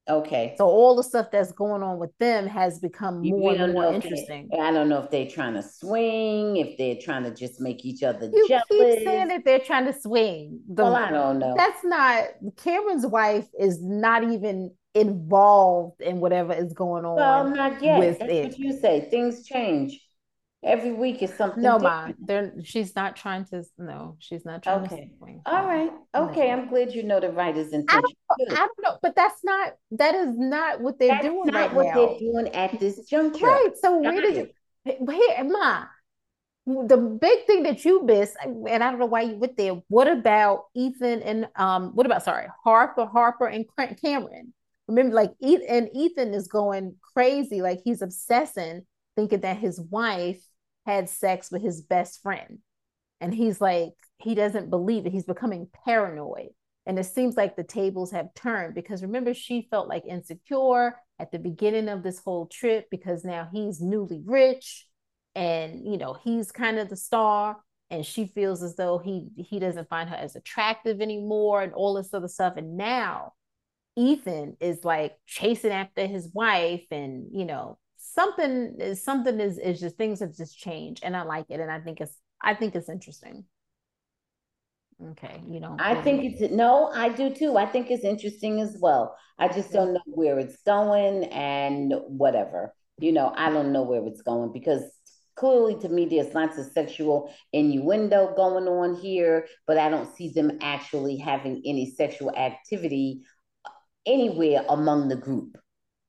Okay. So all the stuff that's going on with them has become You- more and more if they- interesting. I don't know if they're trying to swing, if they're trying to just make each other You jealous. keep saying that they're trying to swing. The- Well, I don't know. That's not Cameron's wife is not even involved in whatever is going on. Well, not yet. with That's it. what you say. Things change. Every week is something no, ma, they're she's not trying to. No, she's not trying Okay. All right. Okay. No. I'm glad you know the writer's I don't, I don't know, but that's not. That is not what they're That's doing not right what now. they're doing at this juncture. Right. So where did you? Here, ma, the big thing that you missed, and I don't know why you went there. What about Ethan and um? What about sorry, Harper, Harper and Cameron? Remember, like Ethan and Ethan is going crazy, like he's obsessing, thinking that his wife had sex with his best friend, and he's like he doesn't believe it. He's becoming paranoid. And it seems like the tables have turned because remember, she felt like insecure at the beginning of this whole trip because now he's newly rich and you know he's kind of the star and she feels as though he he doesn't find her as attractive anymore and all this other stuff and now Ethan is like chasing after his wife and you know something is something is is just things have just changed and I like it and I think it's I think it's interesting. Okay, you know. I think it's no, I do too. I think it's interesting as well. I just don't know where it's going and whatever. You know, I don't know where it's going because clearly to me there's lots of sexual innuendo going on here, but I don't see them actually having any sexual activity anywhere among the group.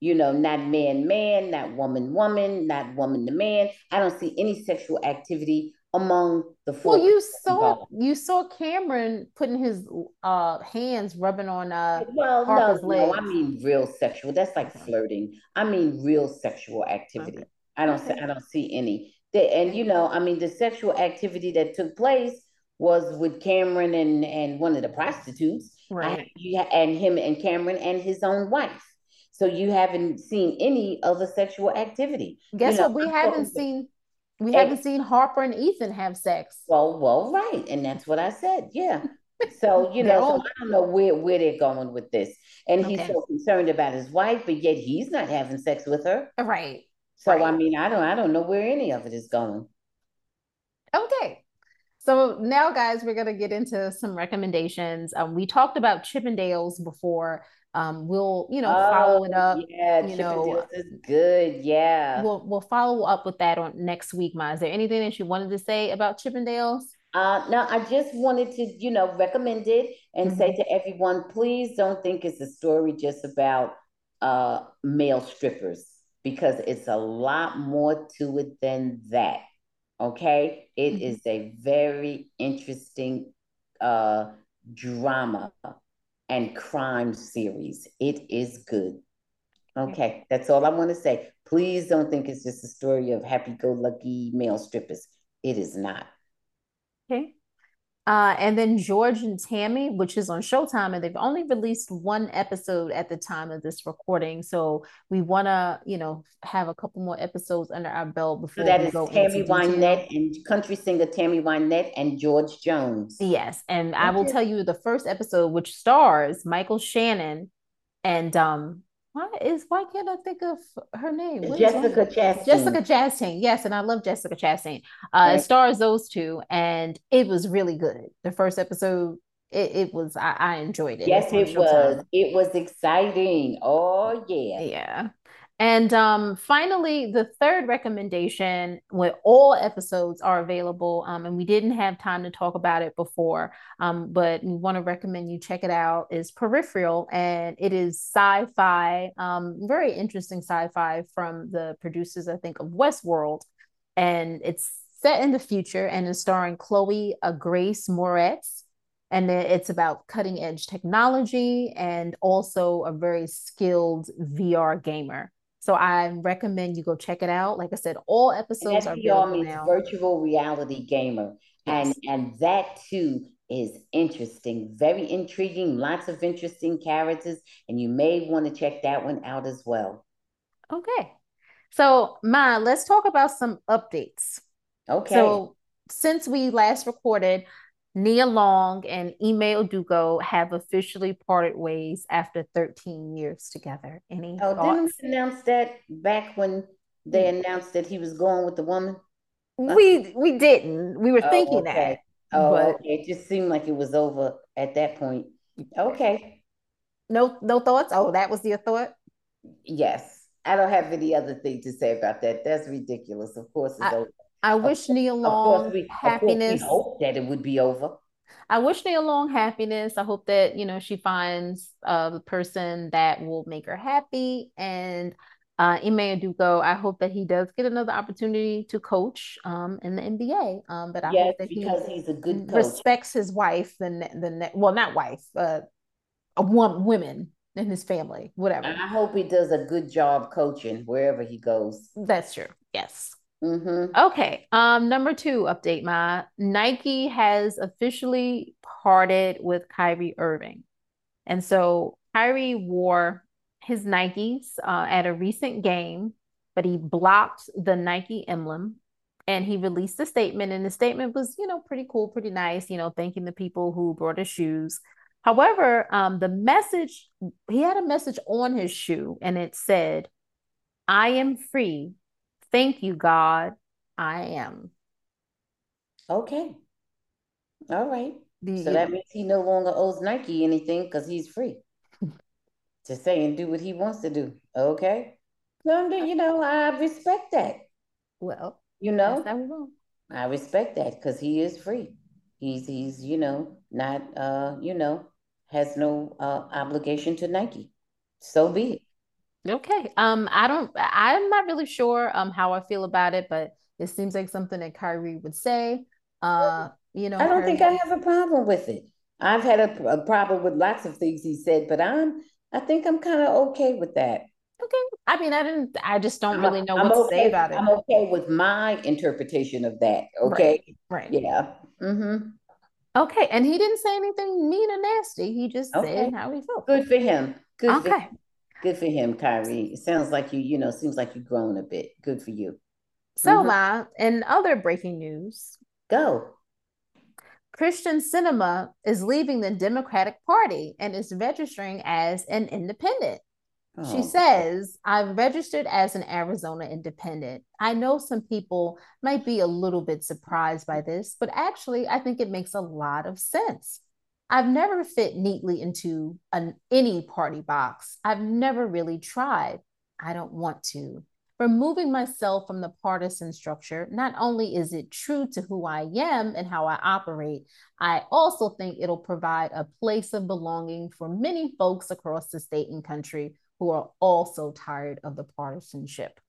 You know, not man man, not woman woman, not woman to man. I don't see any sexual activity among the four. Well, you saw involved. you saw Cameron putting his uh hands rubbing on uh Well, Harper's no, no, I mean real sexual. That's like flirting. I mean real sexual activity. Okay. I don't see, I don't see any. And you know, I mean, the sexual activity that took place was with Cameron and and one of the prostitutes. Right. ha- and him and Cameron and his own wife. So you haven't seen any other sexual activity. Guess you know, what? We haven't seen we haven't seen Harper and Ethan have sex. Well, well, right, and that's what I said. Yeah. So you know, so I don't know where where they're going with this, and he's so concerned about his wife, but yet he's not having sex with her. Right. So I mean, I don't, I don't know where any of it is going. Okay. So now, guys, we're gonna get into some recommendations. Um, we talked about Chippendales before. Um, we'll, you know, follow it Oh, up. yeah, you know, Chippendales is good. Yeah. We'll we'll follow up with that on next week, Ma. Is there anything that you wanted to say about Chippendales? Uh, no, I just wanted to, you know, recommend it and say Mhm. to everyone, please don't think it's a story just about uh male strippers because it's a lot more to it than that. Okay? It Mhm. is a very interesting uh drama and crime series. It is good. Okay, that's all I want to say. Please don't think it's just a story of happy-go-lucky male strippers. It is not. Okay. Uh, and then George and Tammy, which is on Showtime, and they've only released one episode at the time of this recording. So we want to, you know, have a couple more episodes under our belt So before that we is go Tammy into. Wynette and country singer Tammy Wynette and George Jones. Yes, and I will Okay. tell you the first episode, which stars Michael Shannon and um, why is why can't I think of her name? What? Jessica Chastain. Jessica Chastain, yes, and I love Jessica Chastain. Uh, it stars those two, and it was really good. The first episode, it, it was I, I enjoyed it. Yes, It's on it was. It was exciting. Oh, yeah. Yeah. And um, finally, the third recommendation, where all episodes are available, um, and we didn't have time to talk about it before, um, but we want to recommend you check it out, is Peripheral, and it is sci-fi, um, very interesting sci-fi from the producers, I think, of Westworld, and it's set in the future and is starring Chloe Grace Moretz and it's about cutting edge technology and also a very skilled VR gamer. So I recommend you go check it out. Like I said, all And episodes are that VR available means now. virtual reality gamer. And and that too is interesting, very intriguing, lots of interesting characters, and you may want to check that one out as well. Okay. So, Ma, let's talk about some updates. Okay. So, since we last recorded, Nia Long and Ime Udoka have officially parted ways after 13 years together. Any oh, thoughts? didn't we announce that back when they hmm. announced that he was going with the woman? We uh, we didn't. We were oh, thinking okay. that. Oh, but... okay. It just seemed like it was over at that point. Okay. No, no thoughts. Oh, that was your thought. Yes, I don't have any other thing to say about that. That's ridiculous. Of course, it's I, over. I wish Nia Long we, happiness. hope that it would be over. I wish Nia Long happiness. I hope that you know she finds uh, the person that will make her happy. And uh, Ime Udoka, I hope that he does get another opportunity to coach um, in the NBA. Um, but I yes, hope that because he he's a good coach. respects his wife and the well, not wife, uh, a woman, women in his family, whatever. I hope he does a good job coaching wherever he goes. That's true. Yes. Mm-hmm. Okay. Um, number two update, my Nike has officially parted with Kyrie Irving. And so Kyrie wore his Nikes uh, at a recent game, but he blocked the Nike emblem and he released a statement. And the statement was, you know, pretty cool, pretty nice, you know, thanking the people who brought his shoes. However, um, the message, he had a message on his shoe and it said, I am free Thank you, God. I am. Okay. All right. The, so that means he no longer owes Nike anything because he's free to say and do what he wants to do. Okay. No, you know, I respect that. Well, you know, I respect that because he is free. He's he's you know not uh you know has no uh obligation to Nike. So be it. Okay. Um, I don't I'm not really sure um how I feel about it, but it seems like something that Kyrie would say. Uh, you know, I don't think I have a problem with it. I've had a, a problem with lots of things he said, but I'm I think I'm kind of okay with that. Okay. I mean, I didn't I just don't I'm really know I'm what okay, to say about it. I'm okay with my interpretation of that. Okay. Right. right. Yeah. Mm-hmm. Okay. And he didn't say anything mean or nasty. He just okay. said how he felt. Good for him. Good okay. Good for him, Kyrie. It sounds like you, you know, seems like you've grown a bit. Good for you. So, mm-hmm. Ma, in other breaking news, go. Kyrsten Sinema is leaving the Democratic Party and is registering as an independent. Oh. She says, I've registered as an Arizona independent. I know some people might be a little bit surprised by this, but actually, I think it makes a lot of sense. I've never fit neatly into an, any party box. I've never really tried. I don't want to. Removing myself from the partisan structure, not only is it true to who I am and how I operate, I also think it'll provide a place of belonging for many folks across the state and country who are also tired of the partisanship.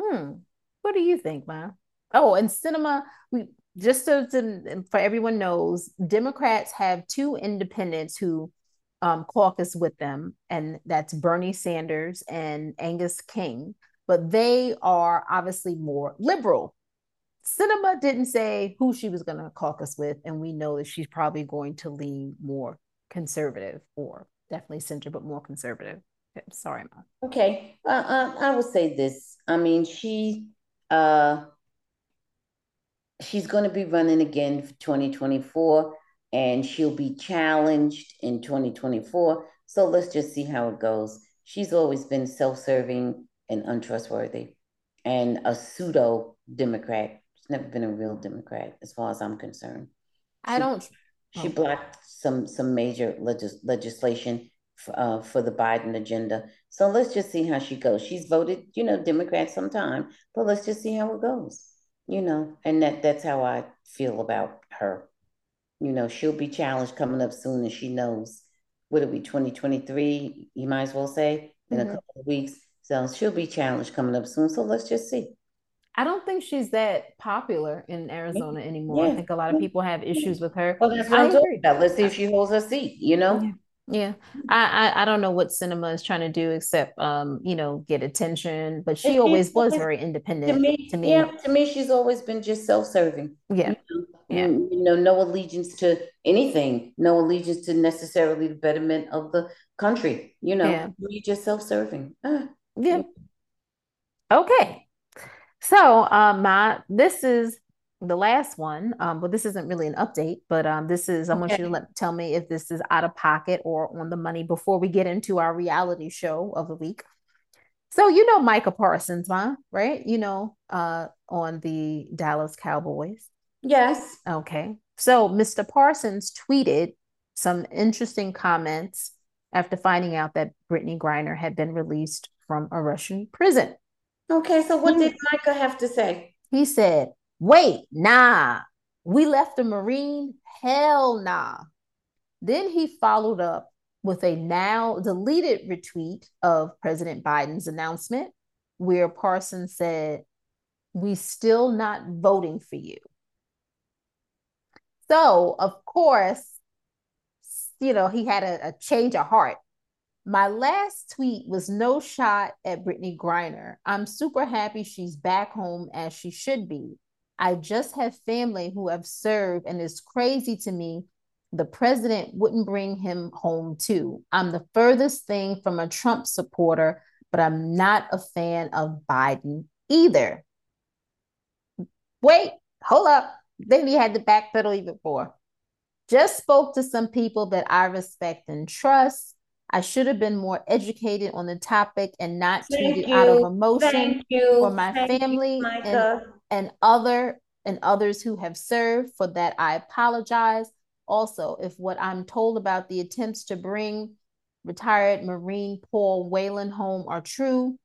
Hmm. What do you think, Ma? Oh, and Sinema, we just so to, for everyone knows, Democrats have two independents who um, caucus with them, and that's Bernie Sanders and Angus King. But they are obviously more liberal. Sinema didn't say who she was going to caucus with, and we know that she's probably going to lean more conservative, or definitely center, but more conservative. Sorry, Mom. Okay, uh, uh, I will say this. I mean, she uh, she's going to be running again for 2024 and she'll be challenged in 2024. So let's just see how it goes. She's always been self serving and untrustworthy and a pseudo Democrat. She's never been a real Democrat, as far as I'm concerned. I don't. She blocked some some major legis- legislation for, uh, for the Biden agenda. So let's just see how she goes. She's voted, you know, Democrat sometime, but let's just see how it goes you know, and that that's how I feel about her. You know, she'll be challenged coming up soon, and she knows what are be 2023? You might as well say in mm-hmm. a couple of weeks. So she'll be challenged coming up soon. So let's just see. I don't think she's that popular in Arizona anymore. Yeah. I think a lot of people have issues with her. Well, that's what I am talking about. Let's see if she holds her seat, you know? Yeah. I, I, I don't know what Sinema is trying to do except um you know get attention, but she always was very independent. To me, to me, yeah, to me, she's always been just self-serving. Yeah, you know, yeah. You, you know, no allegiance to anything, no allegiance to necessarily the betterment of the country. You know, yeah. you're just self-serving. Ah. Yeah. Okay, so um, my this is the last one, um, but this isn't really an update, but um, this is, I want you to let, tell me if this is out of pocket or on the money before we get into our reality show of the week. So, you know, Micah Parsons, huh? Right? You know, uh, on the Dallas Cowboys. Yes. Okay. So, Mr. Parsons tweeted some interesting comments after finding out that Brittney Griner had been released from a Russian prison. Okay, so what did Micah have to say? He said, Wait, nah, we left the Marine? Hell nah. Then he followed up with a now deleted retweet of President Biden's announcement, where Parsons said, We still not voting for you. So, of course, you know, he had a, a change of heart. My last tweet was no shot at Brittney Griner. I'm super happy she's back home as she should be. I just have family who have served, and it's crazy to me the president wouldn't bring him home too. I'm the furthest thing from a Trump supporter, but I'm not a fan of Biden either. Wait, hold up. Then he had to backpedal even more. Just spoke to some people that I respect and trust. I should have been more educated on the topic and not Thank tweeted you. out of emotion for my Thank family you, and, and other and others who have served. For that, I apologize. Also, if what I'm told about the attempts to bring retired Marine Paul Whelan home are true,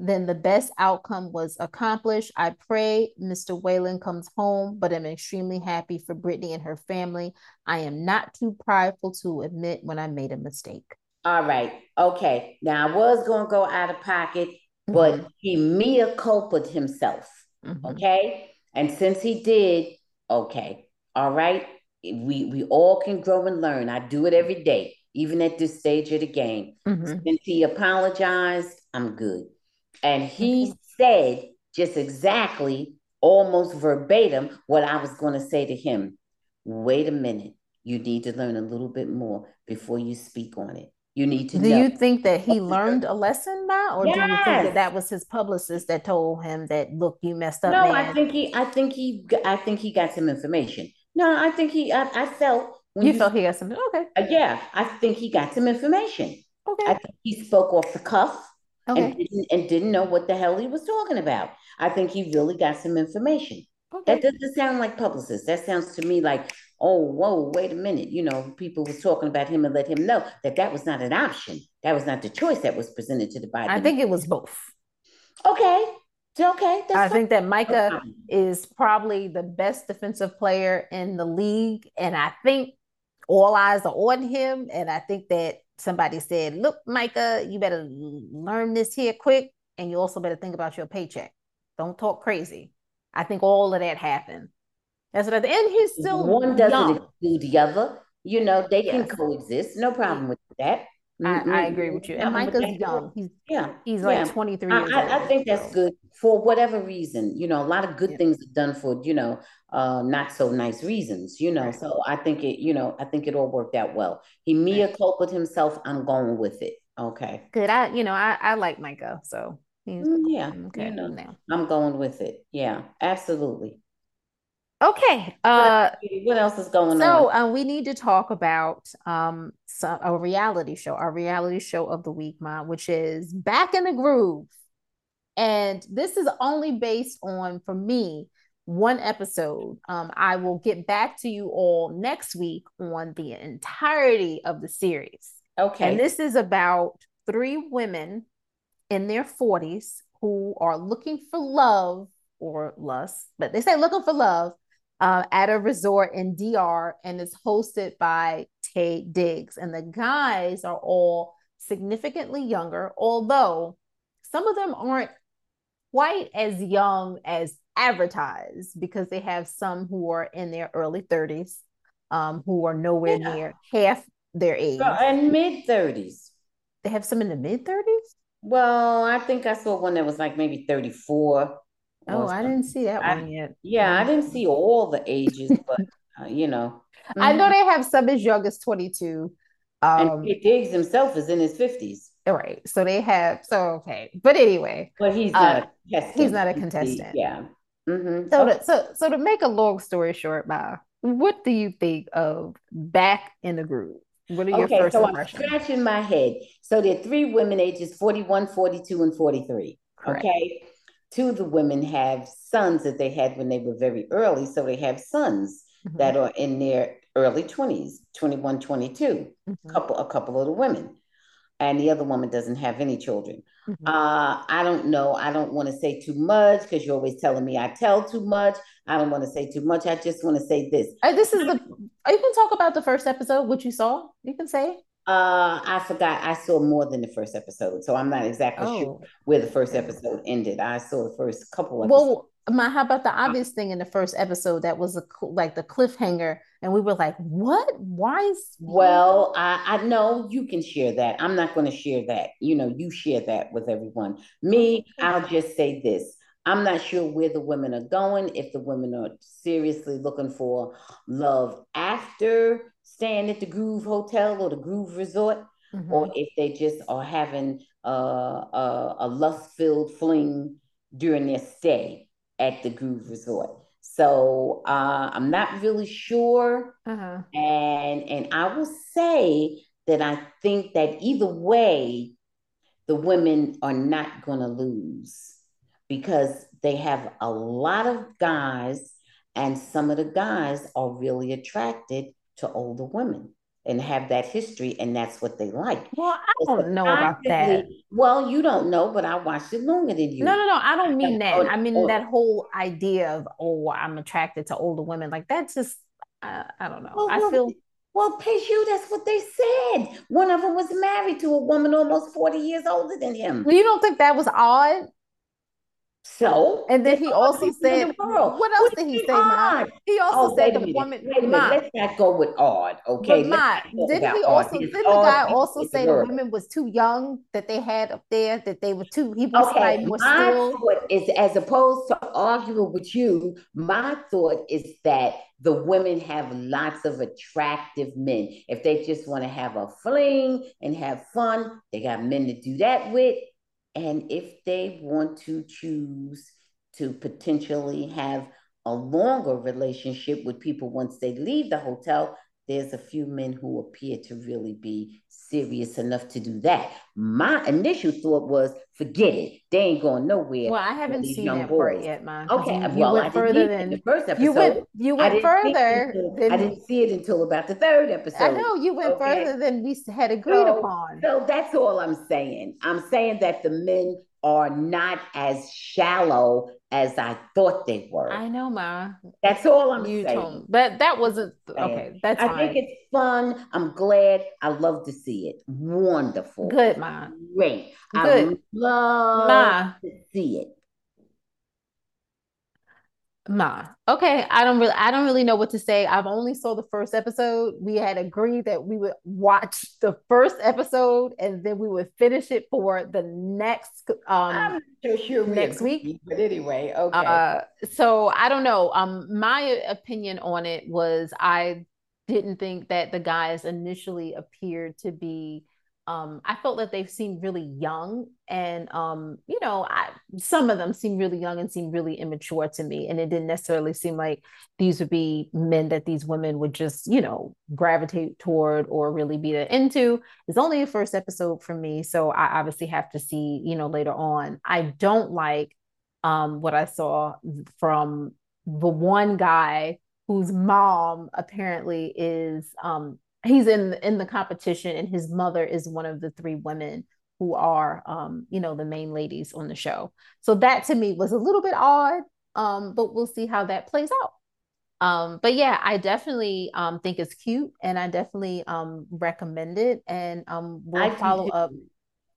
then the best outcome was accomplished. I pray Mr. Whalen comes home, but I'm extremely happy for Brittney and her family. I am not too prideful to admit when I made a mistake. All right. Okay. Now I was going to go out of pocket, but mm-hmm. he mea culpa himself. Mm-hmm. Okay. And since he did, okay. All right. We we all can grow and learn. I do it every day, even at this stage of the game. Mm-hmm. Since he apologized, I'm good. And he said just exactly, almost verbatim, what I was going to say to him. Wait a minute. You need to learn a little bit more before you speak on it. You need to. Do know. you think that he learned a lesson now, or yes. do you think that that was his publicist that told him that, look, you messed up? No, man. I think he. I think he. I think he got some information. No, I think he. I, I felt. you, you felt he got some. Okay. Uh, yeah, I think he got some information. Okay. I think he spoke off the cuff okay. and, didn't, and didn't know what the hell he was talking about. I think he really got some information. Okay. That doesn't sound like publicist. That sounds to me like, oh, whoa, wait a minute. You know, people were talking about him and let him know that that was not an option. That was not the choice that was presented to the Biden. I think it was both. Okay. Okay. I fine. think that Micah is probably the best defensive player in the league. And I think all eyes are on him. And I think that somebody said, look, Micah, you better learn this here quick. And you also better think about your paycheck. Don't talk crazy. I think all of that happened. That's what I think. And he's still one doesn't do the other. You know, they yes. can coexist. No problem with that. I, I, agree with you. And Micah's young. He's yeah, he's like yeah. 23 years I, old. I think that's good for whatever reason. You know, a lot of good yeah. things are done for, you know, uh not so nice reasons, you know. Right. So I think it, you know, I think it all worked out well. He mea right. culpa himself. I'm going with it. Okay. Good. I, you know, I, I like Micah. So mm, yeah. Okay. You know, now. I'm going with it. Yeah, absolutely. Okay. Uh, what else is going so, on? So uh, we need to talk about um some, a reality show, our reality show of the week, Mom, which is Back in the Groove. And this is only based on, for me, one episode. Um, I will get back to you all next week on the entirety of the series. Okay. And this is about three women in their 40s who are looking for love or lust, but they say looking for love uh, at a resort in DR and it's hosted by Taye Diggs. And the guys are all significantly younger, although some of them aren't quite as young as advertised because they have some who are in their early 30s, um, who are nowhere yeah. near half their age. and mid 30s. They have some in the mid 30s? Well, I think I saw one that was like maybe 34. Oh, I didn't see that I, one yet. Yeah, I didn't see all the ages, but uh, you know. Mm-hmm. I know mm-hmm. they have some as young as 22. Um, and Diggs himself is in his 50s. Right. So they have so okay. But anyway. But he's not uh, he's not a contestant. Yeah. Mm-hmm. So, to, so, so to make a long story short, Ma, what do you think of Back in the Groove? What are your okay, first so impressions? I'm scratching my head. So there are three women ages 41, 42, and 43. Correct. Okay. Two of the women have sons that they had when they were very early. So they have sons mm-hmm. that are in their early 20s, 21, 22. Mm-hmm. Couple, a couple of the women. And the other woman doesn't have any children. Mm-hmm. Uh, I don't know. I don't want to say too much because you're always telling me I tell too much. I don't want to say too much. I just want to say this. Uh, this is the. You can talk about the first episode, what you saw. You can say. Uh, I forgot. I saw more than the first episode, so I'm not exactly oh. sure where the first episode ended. I saw the first couple. Episodes. Well, my how about the obvious thing in the first episode that was a like the cliffhanger and we were like what why is well i i know you can share that i'm not going to share that you know you share that with everyone me i'll just say this i'm not sure where the women are going if the women are seriously looking for love after staying at the groove hotel or the groove resort mm-hmm. or if they just are having a, a, a lust filled fling during their stay at the Groove Resort. So uh, I'm not really sure, uh-huh. and and I will say that I think that either way, the women are not going to lose because they have a lot of guys, and some of the guys are really attracted to older women and have that history, and that's what they like. Well, I don't know about that. Well, you don't know, but I watched it longer than you. No, no, no. I don't mean that. I mean that whole idea of oh, I'm attracted to older women. Like that's just I, I don't know. Well, I feel. Well, you. that's what they said. One of them was married to a woman almost 40 years older than him. You don't think that was odd? So, and then he also said, "What else did he say, Ma? He also oh, said the woman. Wait minute, let's not go with odd, okay? But didn't he also? Didn't the guy also say the women was too young that they had up there? That they were too. He was okay, like my still. thought is, as opposed to arguing with you, my thought is that the women have lots of attractive men. If they just want to have a fling and have fun, they got men to do that with and if they want to choose to potentially have a longer relationship with people once they leave the hotel, there's a few men who appear to really be serious enough to do that. My initial thought was, forget it. They ain't going nowhere. Well, I haven't seen that boys. part yet, man. Okay, you, well, went I further than the first episode. You went, you went further. Until, than, I didn't see it until about the third episode. I know you went okay. further than we had agreed so, upon. So that's all I'm saying. I'm saying that the men are not as shallow as I thought they were. I know, Ma. That's all I'm you saying. Told, but that wasn't okay. That's I fine. think it's fun. I'm glad. I love to see it. Wonderful. Good, Ma. Great. Good. I love Ma. to see it. Ma. Okay, I don't really I don't really know what to say. I've only saw the first episode. We had agreed that we would watch the first episode and then we would finish it for the next um sure next week. But anyway, okay. Uh, so I don't know. Um my opinion on it was I didn't think that the guys initially appeared to be um, I felt that they seemed really young, and um, you know, I, some of them seemed really young and seemed really immature to me, and it didn't necessarily seem like these would be men that these women would just, you know, gravitate toward or really be into. It's only a first episode for me, so I obviously have to see, you know, later on. I don't like um, what I saw from the one guy whose mom apparently is um, he's in in the competition and his mother is one of the three women who are um you know the main ladies on the show. So that to me was a little bit odd um but we'll see how that plays out. Um but yeah i definitely um think it's cute and i definitely um recommend it and um we'll I follow up.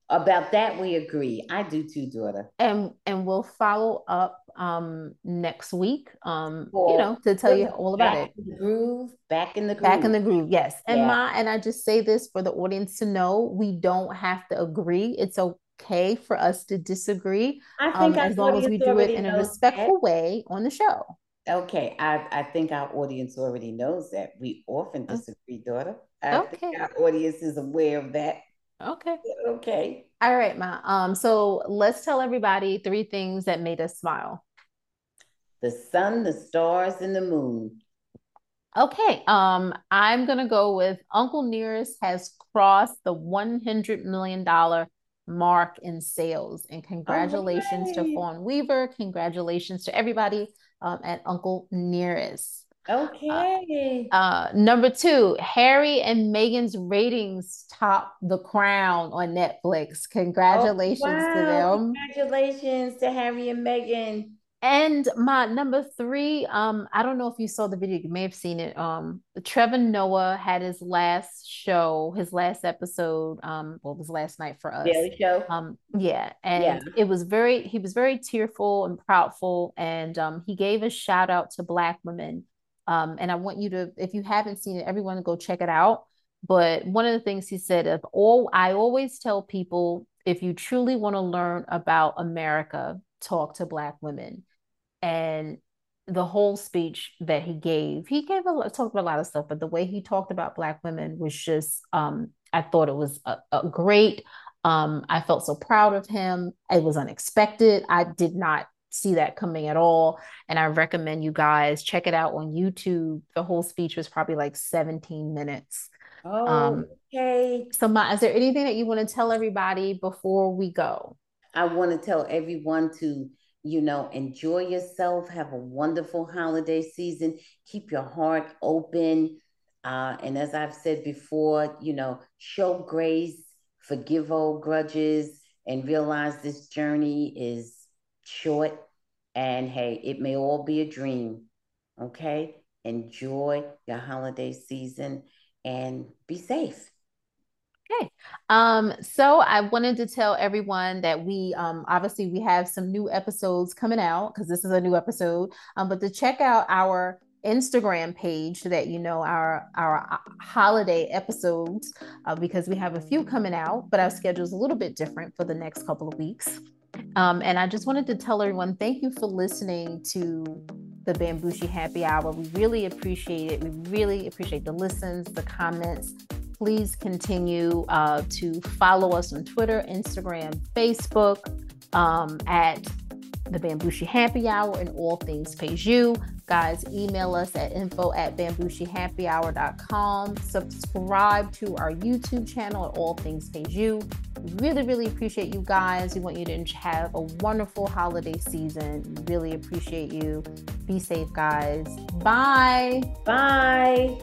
About that we agree. I do too daughter. And and we'll follow up um next week um you know to tell you all about it. the groove back in the groove back in the groove yes. And yeah. my and i just say this for the audience to know we don't have to agree. It's okay for us to disagree I um, as long as we do it in a respectful that. way on the show. Okay i i think our audience already knows that. We often oh. disagree daughter. I okay. think our audience is aware of that Okay. Okay. All right, Ma. Um, so let's tell everybody three things that made us smile. the sun, the stars, and the moon. Okay, um, I'm gonna go with Uncle Nearest has crossed the 100 million dollar mark in sales, and congratulations right. to Fawn Weaver. Congratulations to everybody um, at Uncle Nearest. Okay. Uh, uh, number two, Harry and Meghan's ratings top The Crown on Netflix. Congratulations oh, wow. to them. Congratulations to Harry and Meghan. And my number three, um, I don't know if you saw the video, you may have seen it. Um, Trevor Noah had his last show, his last episode, um, well, it was last night for us. Daily show. Um, yeah, and yeah. it was very, he was very tearful and proudful, and um, he gave a shout out to Black women. Um, and I want you to, if you haven't seen it, everyone go check it out. But one of the things he said, of all, I always tell people, if you truly want to learn about America, talk to Black women and the whole speech that he gave, he gave a talked about a lot of stuff, but the way he talked about Black women was just, um, I thought it was a, a great. Um, I felt so proud of him. It was unexpected. I did not see that coming at all. And I recommend you guys check it out on YouTube. The whole speech was probably like 17 minutes. Oh, um, okay. So, Ma, is there anything that you want to tell everybody before we go? I want to tell everyone to you know, enjoy yourself, have a wonderful holiday season, keep your heart open. Uh, and as I've said before, you know, show grace, forgive old grudges, and realize this journey is short. And hey, it may all be a dream. Okay. Enjoy your holiday season and be safe. Okay. Um, so I wanted to tell everyone that we um, obviously we have some new episodes coming out because this is a new episode. Um, but to check out our Instagram page so that you know our our uh, holiday episodes uh, because we have a few coming out, but our schedule is a little bit different for the next couple of weeks. Um, and I just wanted to tell everyone thank you for listening to the Bambushi Happy Hour. We really appreciate it. We really appreciate the listens, the comments, please continue uh, to follow us on Twitter, Instagram, Facebook um, at the Bambushi Happy Hour and all things pays you. Guys, email us at info at bambushihappyhour.com. Subscribe to our YouTube channel at All Things Pays You. Really, really appreciate you guys. We want you to have a wonderful holiday season. Really appreciate you. Be safe, guys. Bye. Bye.